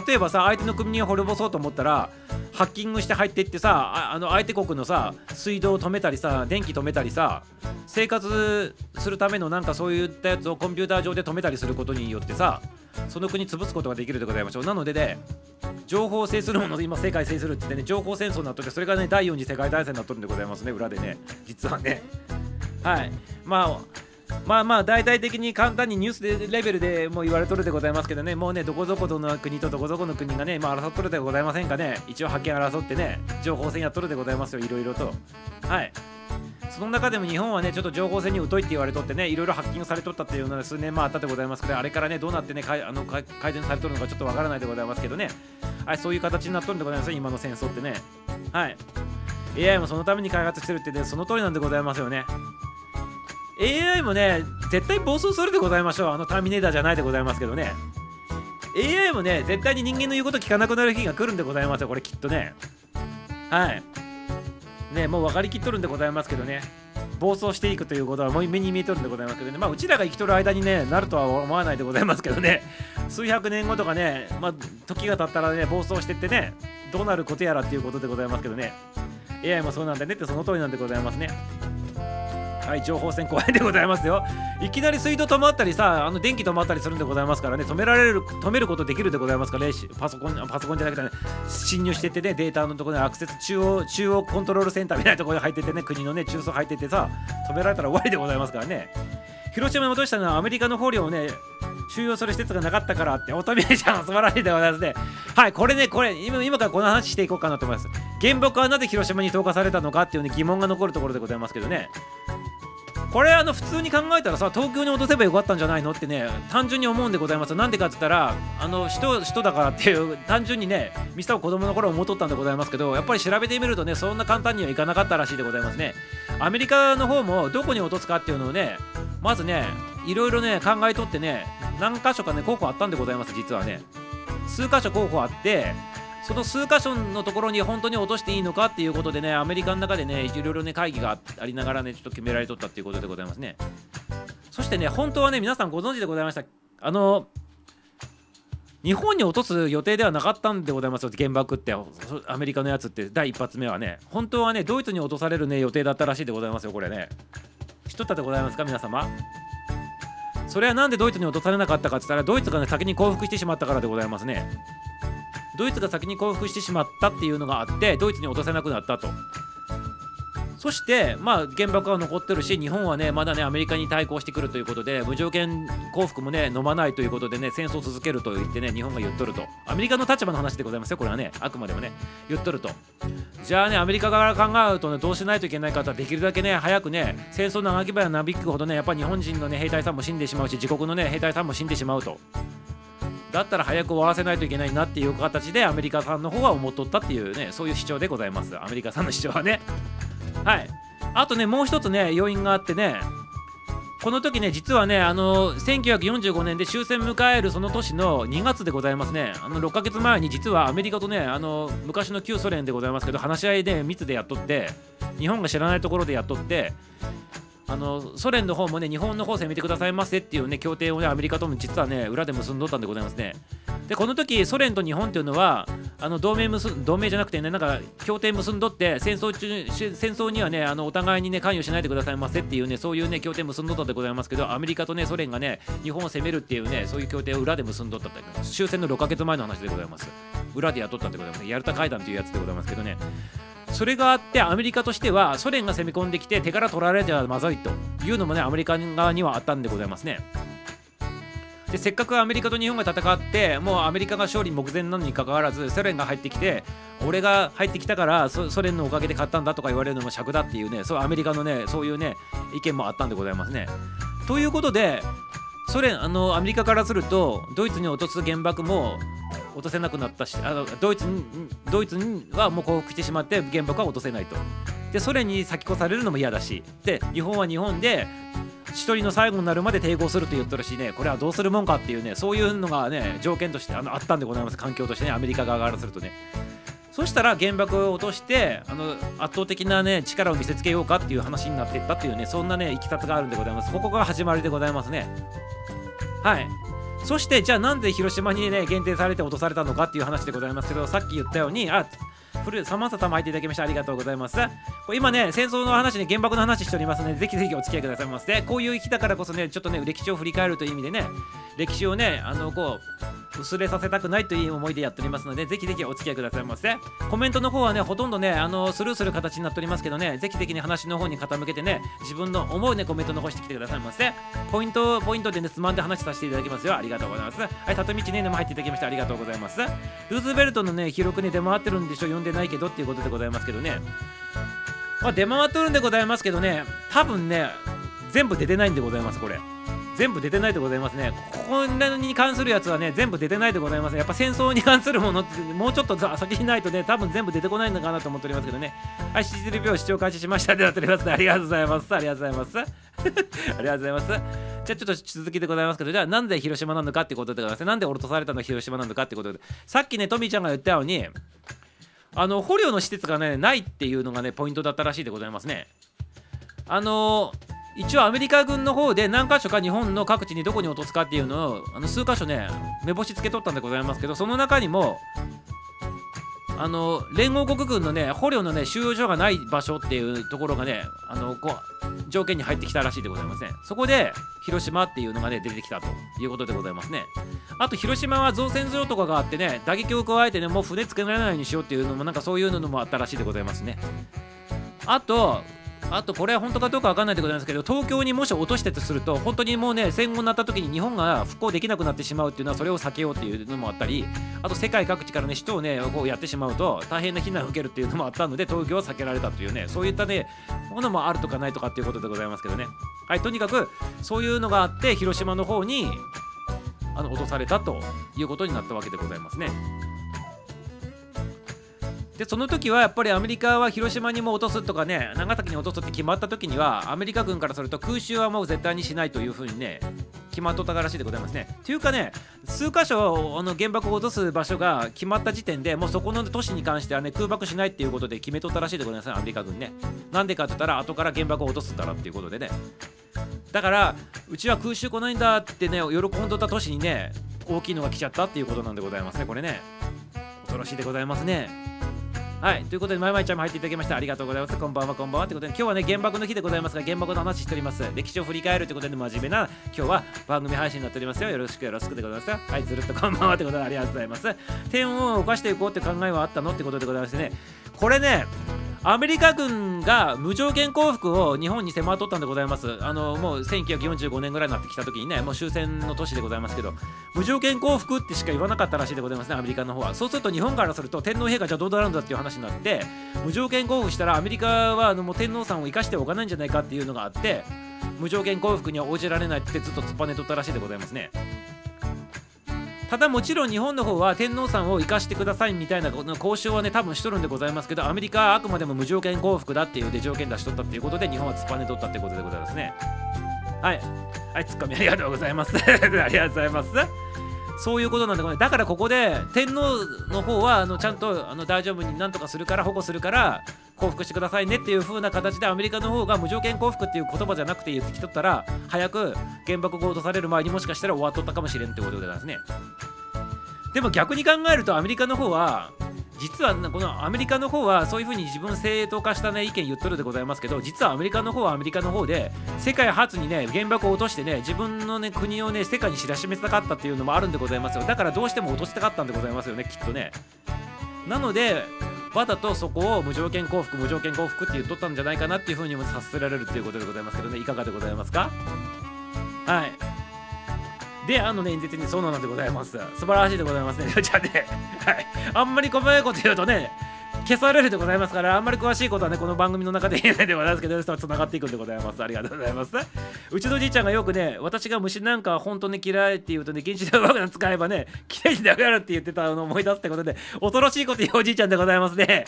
Speaker 1: 例えばさ相手の国を滅ぼそうと思ったらハッキングして入っていってさあの相手国のさ水道を止めたりさ電気止めたりさ生活するためのなんかそういったやつをコンピューター上で止めたりすることによってさその国潰すことができるでございましょう。なのでね情報を制するもの今世界制するって言ってね情報戦争になっとってそれがね第4次世界大戦になっとるんでございますね裏でね。実はね。はい。まあまあまあ大体的に簡単にニュースでレベルでもう言われとるでございますけどね。もうねどこどこの国とどこどこの国がねまあ争っとるでございませんかね。一応発見争ってね情報戦やっとるでございますよいろいろと。はい。その中でも日本はねちょっと情報戦に疎いって言われとってねいろいろハッキングされとったっていうのは数年前あったでございますけどあれからねどうなってねあの改善されとるのかちょっとわからないでございますけどね。はいそういう形になっとるんでございますよ今の戦争ってね。はい。AI もそのために開発してるってねその通りなんでございますよね。AI もね絶対暴走するでございましょう。あのターミネーターじゃないでございますけどね。AI もね絶対に人間の言うこと聞かなくなる日が来るんでございますよこれきっとね。はい。ねもう分かりきっとるんでございますけどね。暴走していくということはもう目に見えとるんでございますけどね。まあうちらが生きとる間にねなるとは思わないでございますけどね。数百年後とかねまあ時が経ったらね暴走してってねどうなることやらっていうことでございますけどね。AI もそうなんだねってその通りなんでございますね。はい、情報戦怖いでございますよ。いきなり水道止まったりさ、あの電気止まったりするんでございますからね、止められる、止めることできるでございますからね、パソコン、パソコンじゃなくて、ね、侵入しててね、データのところにアクセス中央、中央コントロールセンターみたいなところに入っててね、国のね、中枢入っててさ、止められたら終わりでございますからね。広島に落としたの？はアメリカの捕虜をね、収容する施設がなかったからって、乙女ちゃん素晴らしいでございますね。はい、これね、これ、今今からこの話していこうかなと思います。原爆はなぜ広島に投下されたのかっていうね、疑問が残るところでございますけどね。これあの普通に考えたらさ東京に落とせばよかったんじゃないのってね単純に思うんでございます。なんでかって言ったらあの人人だからっていう単純にねミスターを子供の頃思っとったんでございますけどやっぱり調べてみるとねそんな簡単にはいかなかったらしいでございますね。アメリカの方もどこに落とすかっていうのをねまずねいろいろね考えとってね何箇所かね候補あったんでございます実はね。数箇所候補あってその数箇所のところに本当に落としていいのかっていうことでね、アメリカの中でね、いろいろね、会議がありながらね、ちょっと決められとったっていうことでございますね。そしてね、本当はね、皆さんご存知でございました。あの、日本に落とす予定ではなかったんでございますよ、原爆って、アメリカのやつって、第一発目はね、本当はね、ドイツに落とされるね、予定だったらしいでございますよ、これね。知っとったでございますか、皆様。それはなんでドイツに落とされなかったかって言ったら、ドイツがね、先に降伏してしまったからでございますね。ドイツが先に降伏してしまったっていうのがあってドイツに落とせなくなったと。そしてまあ原爆は残ってるし日本はねまだねアメリカに対抗してくるということで無条件降伏もね飲まないということでね戦争を続けると言ってね日本が言っとると。アメリカの立場の話でございますよこれはね。あくまでもね言っとると。じゃあねアメリカ側から考えるとねどうしないといけないかとできるだけね早くね戦争の長きばやなびくほどねやっぱ日本人のね兵隊さんも死んでしまうし自国のね兵隊さんも死んでしまうと。だったら早く終わらせないといけないなっていう形でアメリカさんの方は思っとったっていうねそういう主張でございます。アメリカさんの主張はね。はい。あとねもう一つね要因があってねこの時ね実はねあの1945年で終戦迎えるその年の2月でございますね。あの6ヶ月前に実はアメリカとねあの昔の旧ソ連でございますけど話し合いで密でやっとって日本が知らないところでやっとってあのソ連の方もね日本の方攻めてくださいませっていうね協定をねアメリカとも実はね裏で結んどったんでございますね。でこの時ソ連と日本っていうのはあの同盟結同盟じゃなくてねなんか協定結んどって戦争中戦争にはねあのお互いにね関与しないでくださいませっていうねそういうね協定結んどったでございますけどアメリカとねソ連がね日本を攻めるっていうねそういう協定を裏で結んどったって終戦の6ヶ月前の話でございます。裏でやっとったんでございます。ヤルタ会談というやつでございますけどね。それがあってアメリカとしてはソ連が攻め込んできて手から取られてはまずいというのもねアメリカ側にはあったんでございますね。でせっかくアメリカと日本が戦ってもうアメリカが勝利目前なのにかかわらずソ連が入ってきて俺が入ってきたからソ連のおかげで勝ったんだとか言われるのも尺だっていうねそうアメリカのねそういうね意見もあったんでございますね。ということでソ連あのアメリカからするとドイツに落とす原爆も落とせなくなったしあのドイツにドイツはもう降伏してしまって原爆は落とせないと。でソ連に先越されるのも嫌だし。で日本は日本で一人の最後になるまで抵抗すると言ってるしね。これはどうするもんかっていうねそういうのがね条件としてあのあったんでございます。環境としてねアメリカ側からするとね。そしたら原爆を落としてあの圧倒的なね力を見せつけようかっていう話になっていったっていうねそんなねいきさつがあるんでございます。ここが始まりでございますね。はい。そしてじゃあなんで広島にね限定されて落とされたのかっていう話でございますけどさっき言ったようにあ古サマンサ様入っていただきましてありがとうございます。これ今ね戦争の話ね原爆の話しておりますのでぜひぜひお付き合いくださいませ。こういう日だからこそねちょっとね歴史を振り返るという意味でね歴史をねあのこう薄れさせたくないという思いでやっておりますのでぜひぜひお付き合いくださいませ。コメントの方はねほとんどねあのスルーする形になっておりますけどねぜひぜひね話の方に傾けてね自分の思うねコメント残してきてくださいませ。ポイントポイントでねつまんで話させていただきますよ。ありがとうございます。はい里道ねねも入っていただきましてありがとうございます。ルーズベルトのね記録ね出回ってるんでしょ？読んでないけどっていうことでございますけどね。まあ出回ってるんでございますけどね多分ね全部出てないんでございますこれ。全部出てないでございますね。こんなに関するやつはね全部出てないでございますやっぱ戦争に関するものってもうちょっと先にないとね多分全部出てこないのかなと思っておりますけどね。はい7秒視聴開始しました。でなっております。ねありがとうございます。ありがとうございます。ありがとうございます。じゃあちょっと続きでございますけどじゃあなんで広島なのかってことでござい。ますねなんで落とされたの広島なのかってことでさっきねトミーちゃんが言ったようにあの捕虜の施設がねないっていうのがねポイントだったらしいでございますね。あの一応アメリカ軍の方で何箇所か日本の各地にどこに落とすかっていうのをあの数箇所ね目星つけとったんでございますけどその中にもあの連合国軍のね捕虜のね収容所がない場所っていうところがねあのこう条件に入ってきたらしいでございますね。そこで広島っていうのがね出てきたということでございますね。あと広島は造船所とかがあってね打撃を加えてねもう船つけられないようにしようっていうのもなんかそういうのもあったらしいでございますね。あとあとこれは本当かどうかわかんないでございますけど東京にもし落としてとすると本当にもうね戦後になった時に日本が復興できなくなってしまうっていうのはそれを避けようっていうのもあったりあと世界各地からね首都をねこうやってしまうと大変な非難を受けるっていうのもあったので東京は避けられたというねそういったねものもあるとかないとかっていうことでございますけどねはいとにかくそういうのがあって広島の方にあの落とされたということになったわけでございますね。でその時はやっぱりアメリカは広島にも落とすとかね長崎に落とすって決まった時にはアメリカ軍からすると空襲はもう絶対にしないというふうにね決まっとったらしいでございますね。というかね数箇所あの原爆を落とす場所が決まった時点でもうそこの都市に関してはね空爆しないっていうことで決めとったらしいでございますねアメリカ軍ね。なんでかって言ったら後から原爆を落とすからっていうことでね。だからうちは空襲来ないんだってね喜んどった都市にね大きいのが来ちゃったっていうことなんでございますねこれね。恐ろしいでございますね。はい、ということで、まいまいちゃんも入っていただきましてありがとうございます。こんばんは、こんばんは。ということで、今日はね、原爆の日でございますが、原爆の話しております。歴史を振り返るということで、真面目な、今日は番組配信になっておりますよ。よろしくよろしくでございます。はい、ずるっとこんばんはということで、ありがとうございます。点を動かしていこうって考えはあったのってことでございましてね、これね、アメリカ軍が無条件降伏を日本に迫っとったんでございます。あのもう1945年ぐらいになってきた時にね、もう終戦の年でございますけど、無条件降伏ってしか言わなかったらしいでございますね、アメリカの方は。そうすると日本からすると天皇陛下じゃどうなるんだっていう話になって、無条件降伏したらアメリカはあのもう天皇さんを生かしておかないんじゃないかっていうのがあって、無条件降伏には応じられないってずっと突っぱねとったらしいでございますね。ただもちろん日本の方は天皇さんを生かしてくださいみたいな交渉はね多分しとるんでございますけどアメリカはあくまでも無条件降伏だっていうで条件出しとったっていうことで日本は突っぱねとったってことでございます。ねはい。はいツッコミありがとうございます。ありがとうございます。そういうことなんでございだからここで天皇の方はあのちゃんとあの大丈夫になんとかするから保護するから降伏してくださいねっていう風な形でアメリカの方が無条件降伏っていう言葉じゃなくて言ってきとったら早く原爆が落とされる前にもしかしたら終わっとったかもしれんってことでございますね。でも逆に考えるとアメリカの方は実はこのアメリカの方はそういうふうに自分正当化したね意見言っとるでございますけど実はアメリカの方はアメリカの方で世界初にね原爆を落としてね自分のね国をね世界に知らしめたかったっていうのもあるんでございますよ。だからどうしても落としたかったんでございますよねきっとね。なのでわざとそこを無条件降伏無条件降伏って言っとったんじゃないかなっていうふうにも察せられるっていうことでございますけどね。いかがでございますか？はい。で、あのね、演説にそうなんでございます。素晴らしいでございますね。じゃあね、はい。あんまり細かいこと言うとね、消されるでございますから、あんまり詳しいことはね、この番組の中で言えないでございますけど、つながっていくんでございます。ありがとうございます。うちのじいちゃんがよくね、私が虫なんか本当に嫌いって言うとね、原子力爆弾使えばね、きれいになくなるって言ってたのを思い出すってことで、恐ろしいこと言うおじいちゃんでございますね。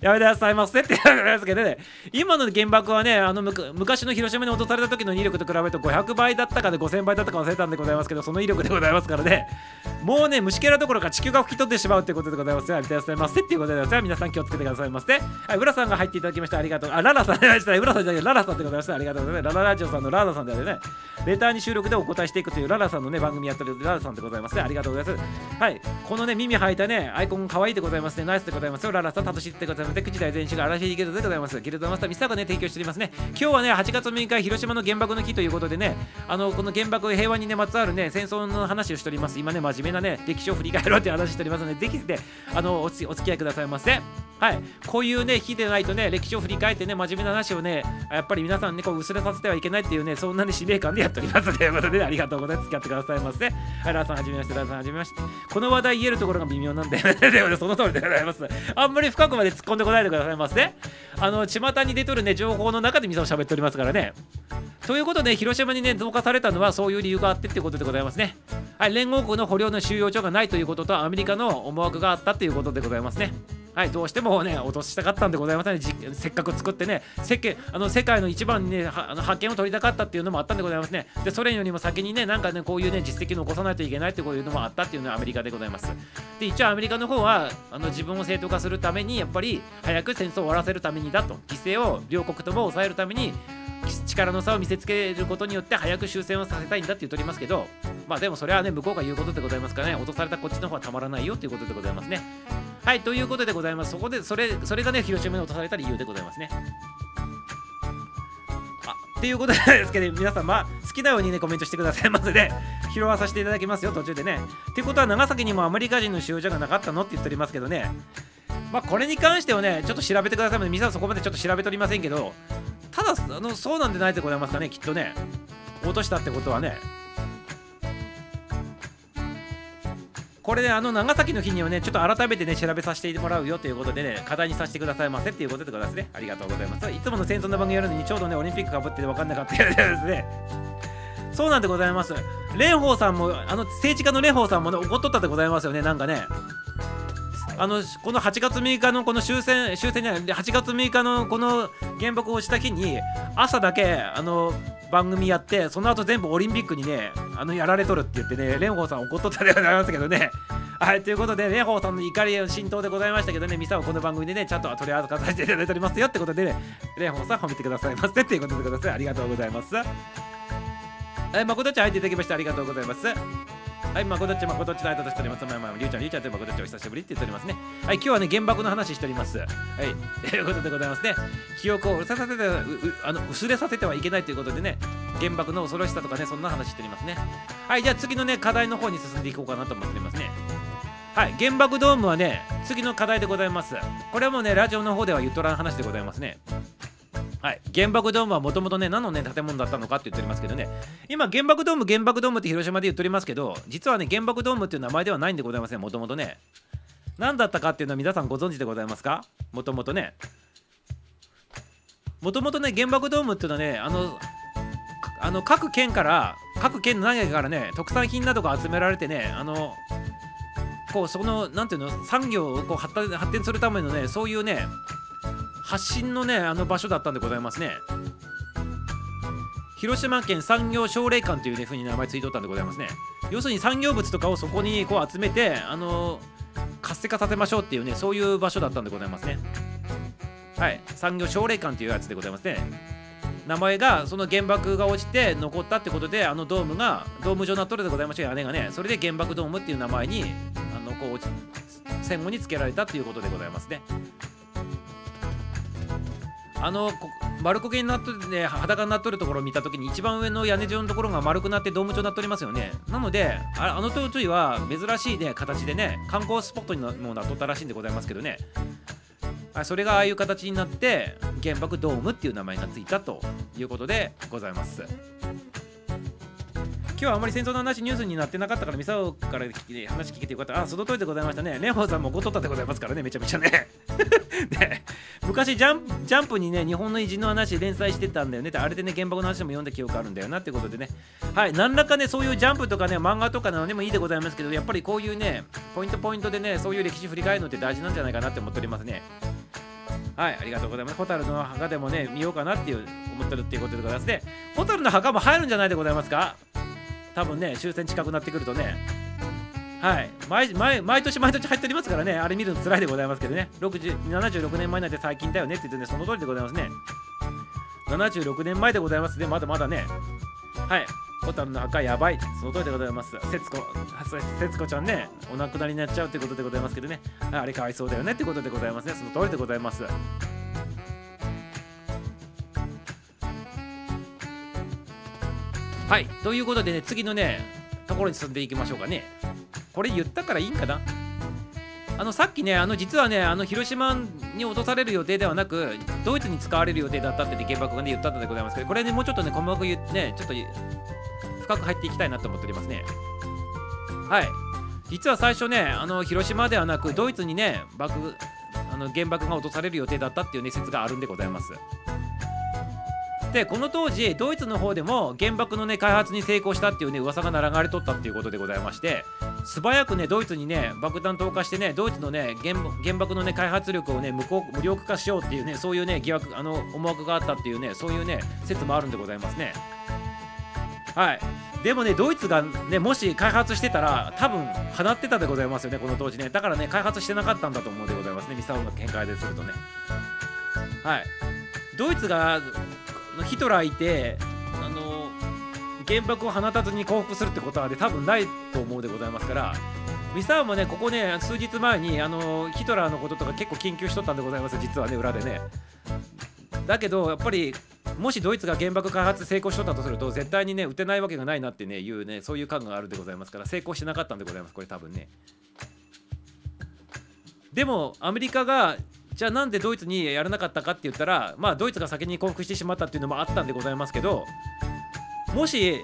Speaker 1: やめてくださいませって言われますけどね、今の原爆はね、あの昔の広島に落とされた時の威力と比べると500倍だったかで5000倍だったか忘れたんでございますけど、その威力でございますからね、もうね、虫けらどころか地球が吹き飛んでしまうってことでございますよ。やめてくださいませっていうことでございます。皆さん気をつけてくださいませ。はい、浦さんが入っていただきましてありがとう。あ、ララさんでした。浦さんじゃないララさんでございました。ありがとうございます。ラララジオさんのララさんであるね、レターに収録でお答えしていくというララさんのね、番組やってるララさんでございますね。ありがとうございます。はい、このね、耳履いたね、アイコン可愛いでございますね。ナイスでございますよ。ララさん、楽しいってございます。風口大全種がアラフィギルドでございます。ギルドマスターミスターがね提供しておりますね。今日はね8月6日広島の原爆の日ということでねあのこの原爆平和にねまつわるね戦争の話をしております。今ね真面目なね歴史を振り返ろうっていう話しておりますのでぜひねあのおつお付き合いくださいませ。はい。こういうね日でないとね歴史を振り返ってね真面目な話をねやっぱり皆さんねこう薄れさせてはいけないっていうねそんなね使命感でやっておりますということで、ね、ありがとうございます。付き合ってくださいませ。はいラーさんはじめましてラーさんはじめまして。この話題言えるところが微妙なんでその通りでございます。あんまり深くまで突っ込んでこないでくださいませ。あの巷に出とるね情報の中でみさを喋っておりますからね。ということで広島にね増加されたのはそういう理由があってってことでございますね。はい連合国の捕虜の収容所がないということとアメリカの思惑があったということでございますね。はい、どうしてもね、落としたかったんでございますね。せっかく作ってね、世間あの世界の一番にね、あの発見を取りたかったっていうのもあったんでございますね。で、それよりも先にね、なんかね、こういうね、実績残さないといけないってこういうのもあったっていうのはアメリカでございます。で、一応アメリカの方は、あの自分を正当化するために、やっぱり早く戦争を終わらせるためにだと、犠牲を両国とも抑えるために、力の差を見せつけることによって早く終戦をさせたいんだって言っておりますけどまあでもそれはね向こうが言うことでございますからね。落とされたこっちの方はたまらないよっていうことでございますね。はいということでございます。そこでそれそれがね広島に落とされた理由でございますね。あっていうことなんですけど皆さんまあ好きなようにねコメントしてくださいませで、拾わさせていただきますよ途中でね。ってことは長崎にもアメリカ人の使用者がなかったのって言っておりますけどね。まあこれに関してはねちょっと調べてくださいまで皆さんそこまでちょっと調べておりませんけどただあのそうなんでないでございますかねきっとね。落としたってことはね。これねあの長崎の日にはねちょっと改めてね調べさせてもらうよということでね課題にさせてくださいませっていうことでございますね。ありがとうございます。いつもの戦争の番組やるのにちょうどねオリンピックかぶってて分かんなかったやつですね。そうなんでございます。蓮舫さんもあの政治家の蓮舫さんもね怒っとったでございますよねなんかね。あのこの8月6日のこの終戦終戦じゃない8月6日のこの原爆をした日に朝だけあの番組やってその後全部オリンピックにねあのやられとるって言ってね蓮舫さん怒っとったでございますけどね。はいということで蓮舫さんの怒りの浸透でございましたけどねミサをこの番組でねちゃんと取り扱わせていただいておりますよってことでね蓮舫さん褒めてくださいませっていうことでございありがとうございます。はい誠ちゃん入っていただきましてありがとうございます。はい、まこどっちまこどっちの間としております。まあまあ、りゅうちゃん、りゅうちゃんとまこどっちお久しぶりって言っておりますね。はい、今日はね、原爆の話しております。はい、ということでございますね。記憶を薄させてううあの薄れさせてはいけないということでね、原爆の恐ろしさとかね、そんな話しておりますね。はい、じゃあ次のね、課題の方に進んでいこうかなと思っておりますね。はい、原爆ドームはね、次の課題でございます。これはもうね、ラジオの方では言っとらん話でございますね。はい、原爆ドームはもともとね何のね建物だったのかって言っておりますけどね。今原爆ドーム原爆ドームって広島で言っておりますけど実はね原爆ドームっていう名前ではないんでございません。もともとね。何だったかっていうのは皆さんご存知でございますか？もともとね。もともとね原爆ドームっていうのはねあのあの各県から各県の何かからね特産品などが集められてねあのこうそのなんていうの産業をこう発発展するためのねそういうね発信のねあの場所だったんでございますね。広島県産業奨励館というね風に名前ついとったんでございますね。要するに産業物とかをそこにこう集めてあの活性化させましょうっていうねそういう場所だったんでございますね。はい。産業奨励館というやつでございますね。名前がその原爆が落ちて残ったってことであのドームがドーム状になっとるでございましょう屋根がねそれで原爆ドームっていう名前にあのこう戦後につけられたっていうことでございますね。あの丸焦げになっとって、ね、裸になっとるところを見た時に一番上の屋根状のところが丸くなってドーム状になっておりますよね。なのでああの当時は珍しいね形でね観光スポットにもなっとったらしいんでございますけどね。あそれがああいう形になって原爆ドームっていう名前がついたということでございます。今日はあまり戦争の話ニュースになってなかったからミサオから聞い話聞けてよかった。あその通りでございましたね。蓮舫さんもごとったでございますからねめちゃめちゃね。ね。昔ジャンプジャンプにね日本の偉人の話連載してたんだよねってあれでね原爆の話も読んだ記憶あるんだよなってことでね。はい何らかねそういうジャンプとかね漫画とかなのでもいいでございますけどやっぱりこういうねポイントポイントでねそういう歴史振り返るのって大事なんじゃないかなって思っておりますね。はい、ありがとうございます。ホタルの墓でもね、見ようかなっていう思ってるっていうことでございますね。ホタルの墓も入るんじゃないでございますか？多分ね、終戦近くなってくるとね。はい。毎毎毎年毎年入っておりますからね、あれ見るの辛いでございますけどね、60 76年前なんて最近だよね。って言ってね、その通りでございますね。76年前でございます。ね、まだまだね。はい。ホタルの墓やばい。その通りでございます。節子節子ちゃんね。お亡くなりになっちゃうってことでございますけどね。あれかわいそうだよね。ってことでございますね。その通りでございます。はいということでね次のねところに進んでいきましょうかねこれ言ったからいいんかな？あのさっきね、あの実はね、あの広島に落とされる予定ではなく、ドイツに使われる予定だったって、ね、原爆がね言ったんでございますけど、これね、もうちょっとね、細かく言ってね、ちょっと深く入っていきたいなと思っておりますね。はい。実は最初ね、あの広島ではなく、ドイツにね、爆あの原爆が落とされる予定だったっていう、ね、説があるんでございます。でこの当時ドイツの方でも原爆のね開発に成功したっていうね噂が流れとったっていうことでございまして素早くねドイツにね爆弾投下してねドイツのね原爆のね開発力をね無効無力化しようっていうねそういうね疑惑あの思惑があったっていうねそういうね説もあるんでございますね。はい。でもねドイツがねもし開発してたら多分放ってたでございますよねこの当時ね。だからね開発してなかったんだと思うでございますね。ミサオの見解でするとね。はい。ドイツがヒトラーいてあの原爆を放たずに降伏するってことはで多分ないと思うでございますからミサウもねここね数日前にあのヒトラーのこととか結構研究しとったんでございます実はね裏でね。だけどやっぱりもしドイツが原爆開発成功しとったとすると絶対にね撃てないわけがないなってねいうねそういう感があるでございますから成功してなかったんでございますこれ多分ね。でもアメリカがじゃあなんでドイツにやらなかったかって言ったらまあドイツが先に降伏してしまったっていうのもあったんでございますけどもし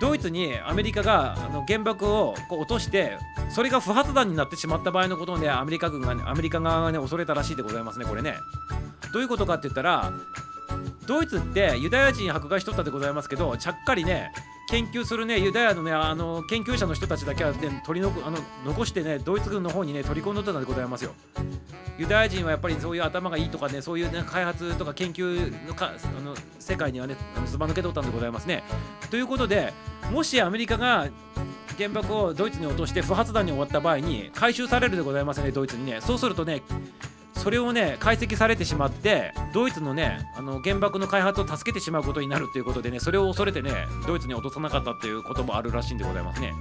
Speaker 1: ドイツにアメリカがあの原爆をこう落としてそれが不発弾になってしまった場合のことをねアメリカ軍が、ね、アメリカ側がね恐れたらしいでございますねこれね。どういうことかって言ったらドイツってユダヤ人迫害しとったでございますけどちゃっかりね研究するねユダヤのねあの研究者の人たちだけは、ね、取りのあの残してねドイツ軍の方にね取り込んどったんでございますよユダヤ人はやっぱりそういう頭がいいとかねそういう、ね、開発とか研究のかあの世界にはねずば抜けとったんでございますね。ということでもしアメリカが原爆をドイツに落として不発弾に終わった場合に回収されるでございますねドイツにねそうするとねそれをね解析されてしまってドイツのねあの原爆の開発を助けてしまうことになるということでねそれを恐れてねドイツに落とさなかったっていうこともあるらしいんでございますね。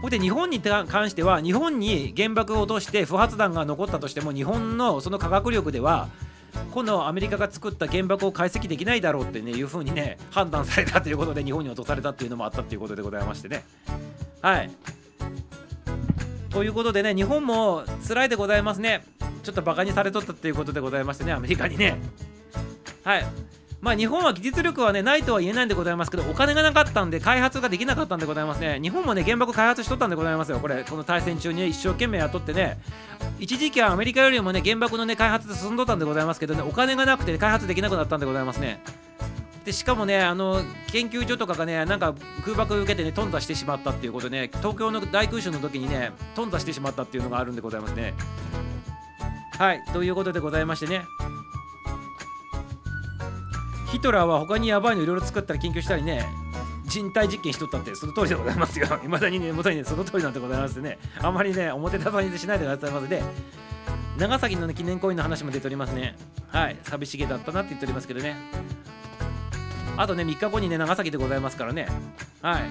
Speaker 1: ほいで日本に関しては日本に原爆を落として不発弾が残ったとしても日本のその科学力ではこのアメリカが作った原爆を解析できないだろうってねいうふうにね判断されたということで日本に落とされたっていうのもあったっていうことでございましてねはいということでね日本も辛いでございますね。ちょっとバカにされとったっていうことでございましてねアメリカにね。はい。まあ日本は技術力はねないとは言えないんでございますけどお金がなかったんで開発ができなかったんでございますね。日本もね原爆開発しとったんでございますよ。これこの大戦中に、ね、一生懸命雇ってね。一時期はアメリカよりもね原爆のね開発で進んどったんでございますけどねお金がなくて開発できなくなったんでございますね。でしかもねあの研究所とかがねなんか空爆を受けてね頓挫してしまったっていうことでね東京の大空襲の時にね頓挫してしまったっていうのがあるんでございますねはいということでございましてねヒトラーは他にやばいのいろいろ作ったり研究したりね人体実験しとったってその通りでございますよ。いまだにね、元にね、その通りなんてございますね。あんまりね、表立たにしないでくださいませで、長崎の、ね、記念公園の話も出ておりますね。はい、寂しげだったなって言っておりますけどね。あとね、3日後にね、長崎でございますからね。はい。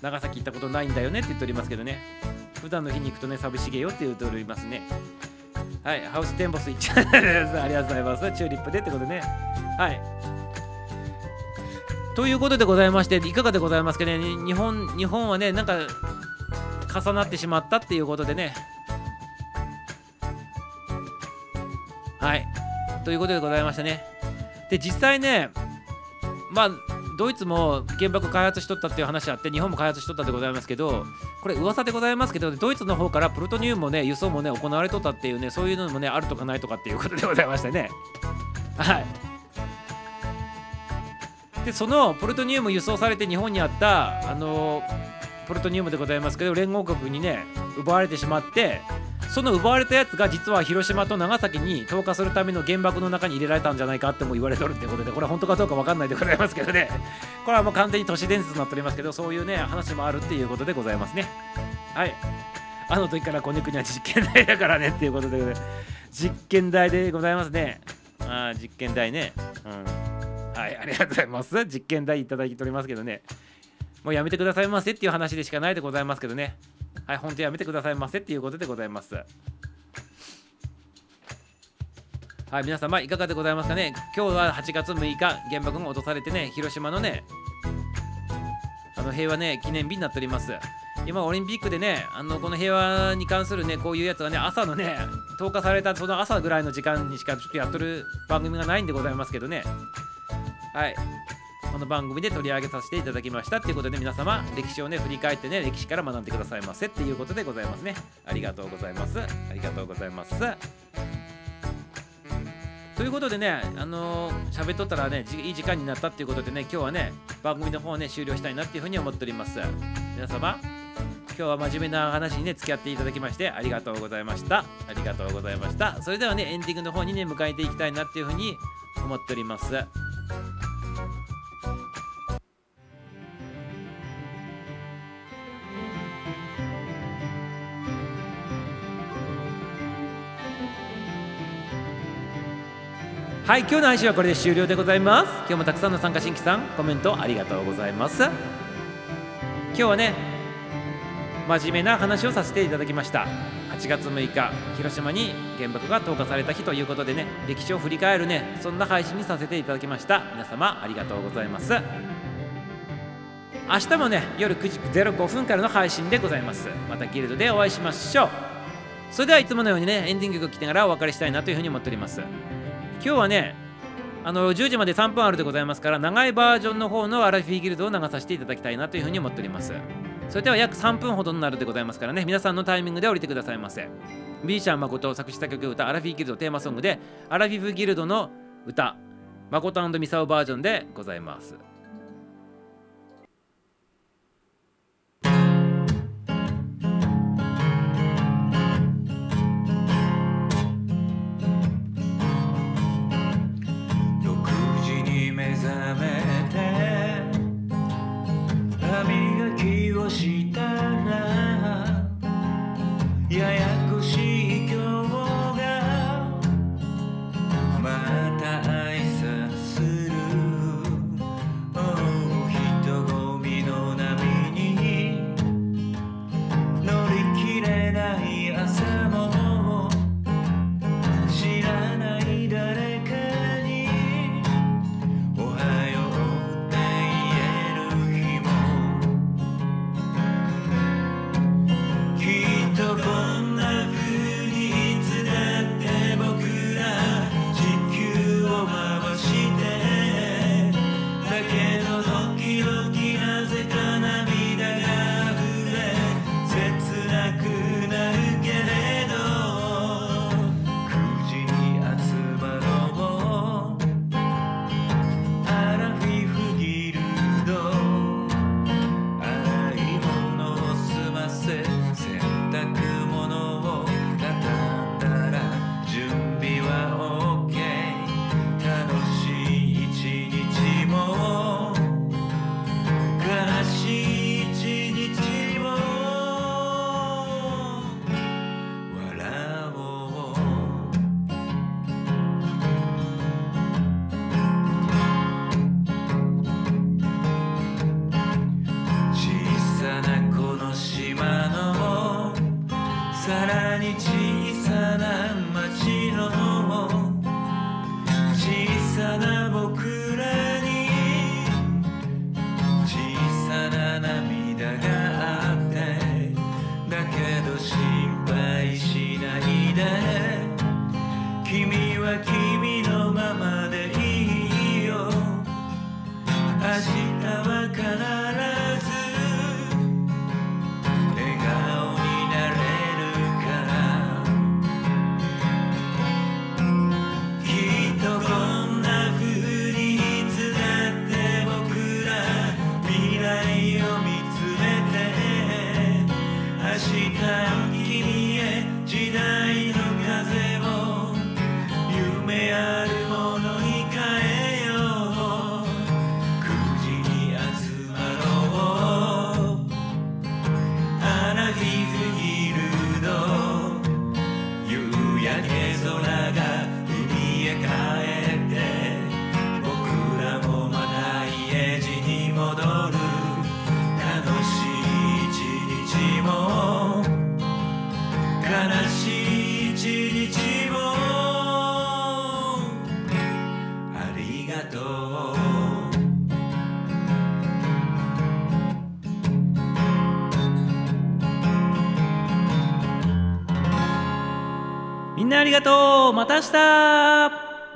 Speaker 1: 長崎行ったことないんだよねって言っておりますけどね。普段の日に行くとね、寂しげよって言っておりますね。はい、ハウステンボス行っちゃう ありがとうございます。チューリップでってことね。はい。ということでございまして、いかがでございますかね、日本日本はね、なんか重なってしまったっていうことでね。はい。ということでございましたね。で、実際ね、まあ、ドイツも原爆開発しとったっていう話あって、日本も開発しとったでございますけど、これ噂でございますけど、ドイツの方からプルトニウムもね、輸送もね、行われとったっていうね、そういうのもね、あるとかないとかっていうことでございましてね。はい。でそのプルトニウム輸送されて日本にあったあのプルトニウムでございますけど連合国にね奪われてしまってその奪われたやつが実は広島と長崎に投下するための原爆の中に入れられたんじゃないかっても言われとるってことでこれは本当かどうか分かんないでございますけどね。これはもう完全に都市伝説になっておりますけどそういうね話もあるっていうことでございますね。はい。あの時からこの国は実験台だからねっていうことで実験台でございますね。ああ実験台ね。うん。はいありがとうございます。実験台いただいておりますけどね。もうやめてくださいませっていう話でしかないでございますけどね。はい本当やめてくださいませっていうことでございます。はい皆様いかがでございますかね？今日は8月6日原爆が落とされてね広島のねあの平和ね記念日になっております。今オリンピックでねあのこの平和に関するねこういうやつがね朝のね投下されたその朝ぐらいの時間にしかちょっとやっとる番組がないんでございますけどね。はい。この番組で取り上げさせていただきましたっていうことで皆様歴史をね振り返ってね歴史から学んでくださいませっていうことでございますねありがとうございますありがとうございますということでね、あのー喋っとったらね、いい時間になったっていうことでね、今日はね、番組の方をね、終了したいなっていうふうに思っております。皆様、今日は真面目な話にね、付き合っていただきまして、ありがとうございました。ありがとうございました。それではね、エンディングの方にね、迎えていきたいなっていうふうに思っております。はい、今日の配信はこれで終了でございます。今日もたくさんの参加新規さん、コメントありがとうございます。今日はね、真面目な話をさせていただきました。8月6日、広島に原爆が投下された日ということでね、歴史を振り返るね、そんな配信にさせていただきました。皆様、ありがとうございます。明日もね、夜9時05分からの配信でございます。またギルドでお会いしましょう。それではいつものようにね、エンディング曲聴きながらお別れしたいなというふうに思っております。今日はねあの10時まで3分あるでございますから長いバージョンの方のアラフィーギルドを流させていただきたいなというふうに思っております。それでは約3分ほどになるでございますからね皆さんのタイミングで降りてくださいませ。ビーシャン誠作詞作曲歌アラフィーギルドテーマソングでアラフィフギルドの歌誠ミサオバージョンでございます。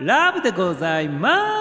Speaker 1: ラブでございます。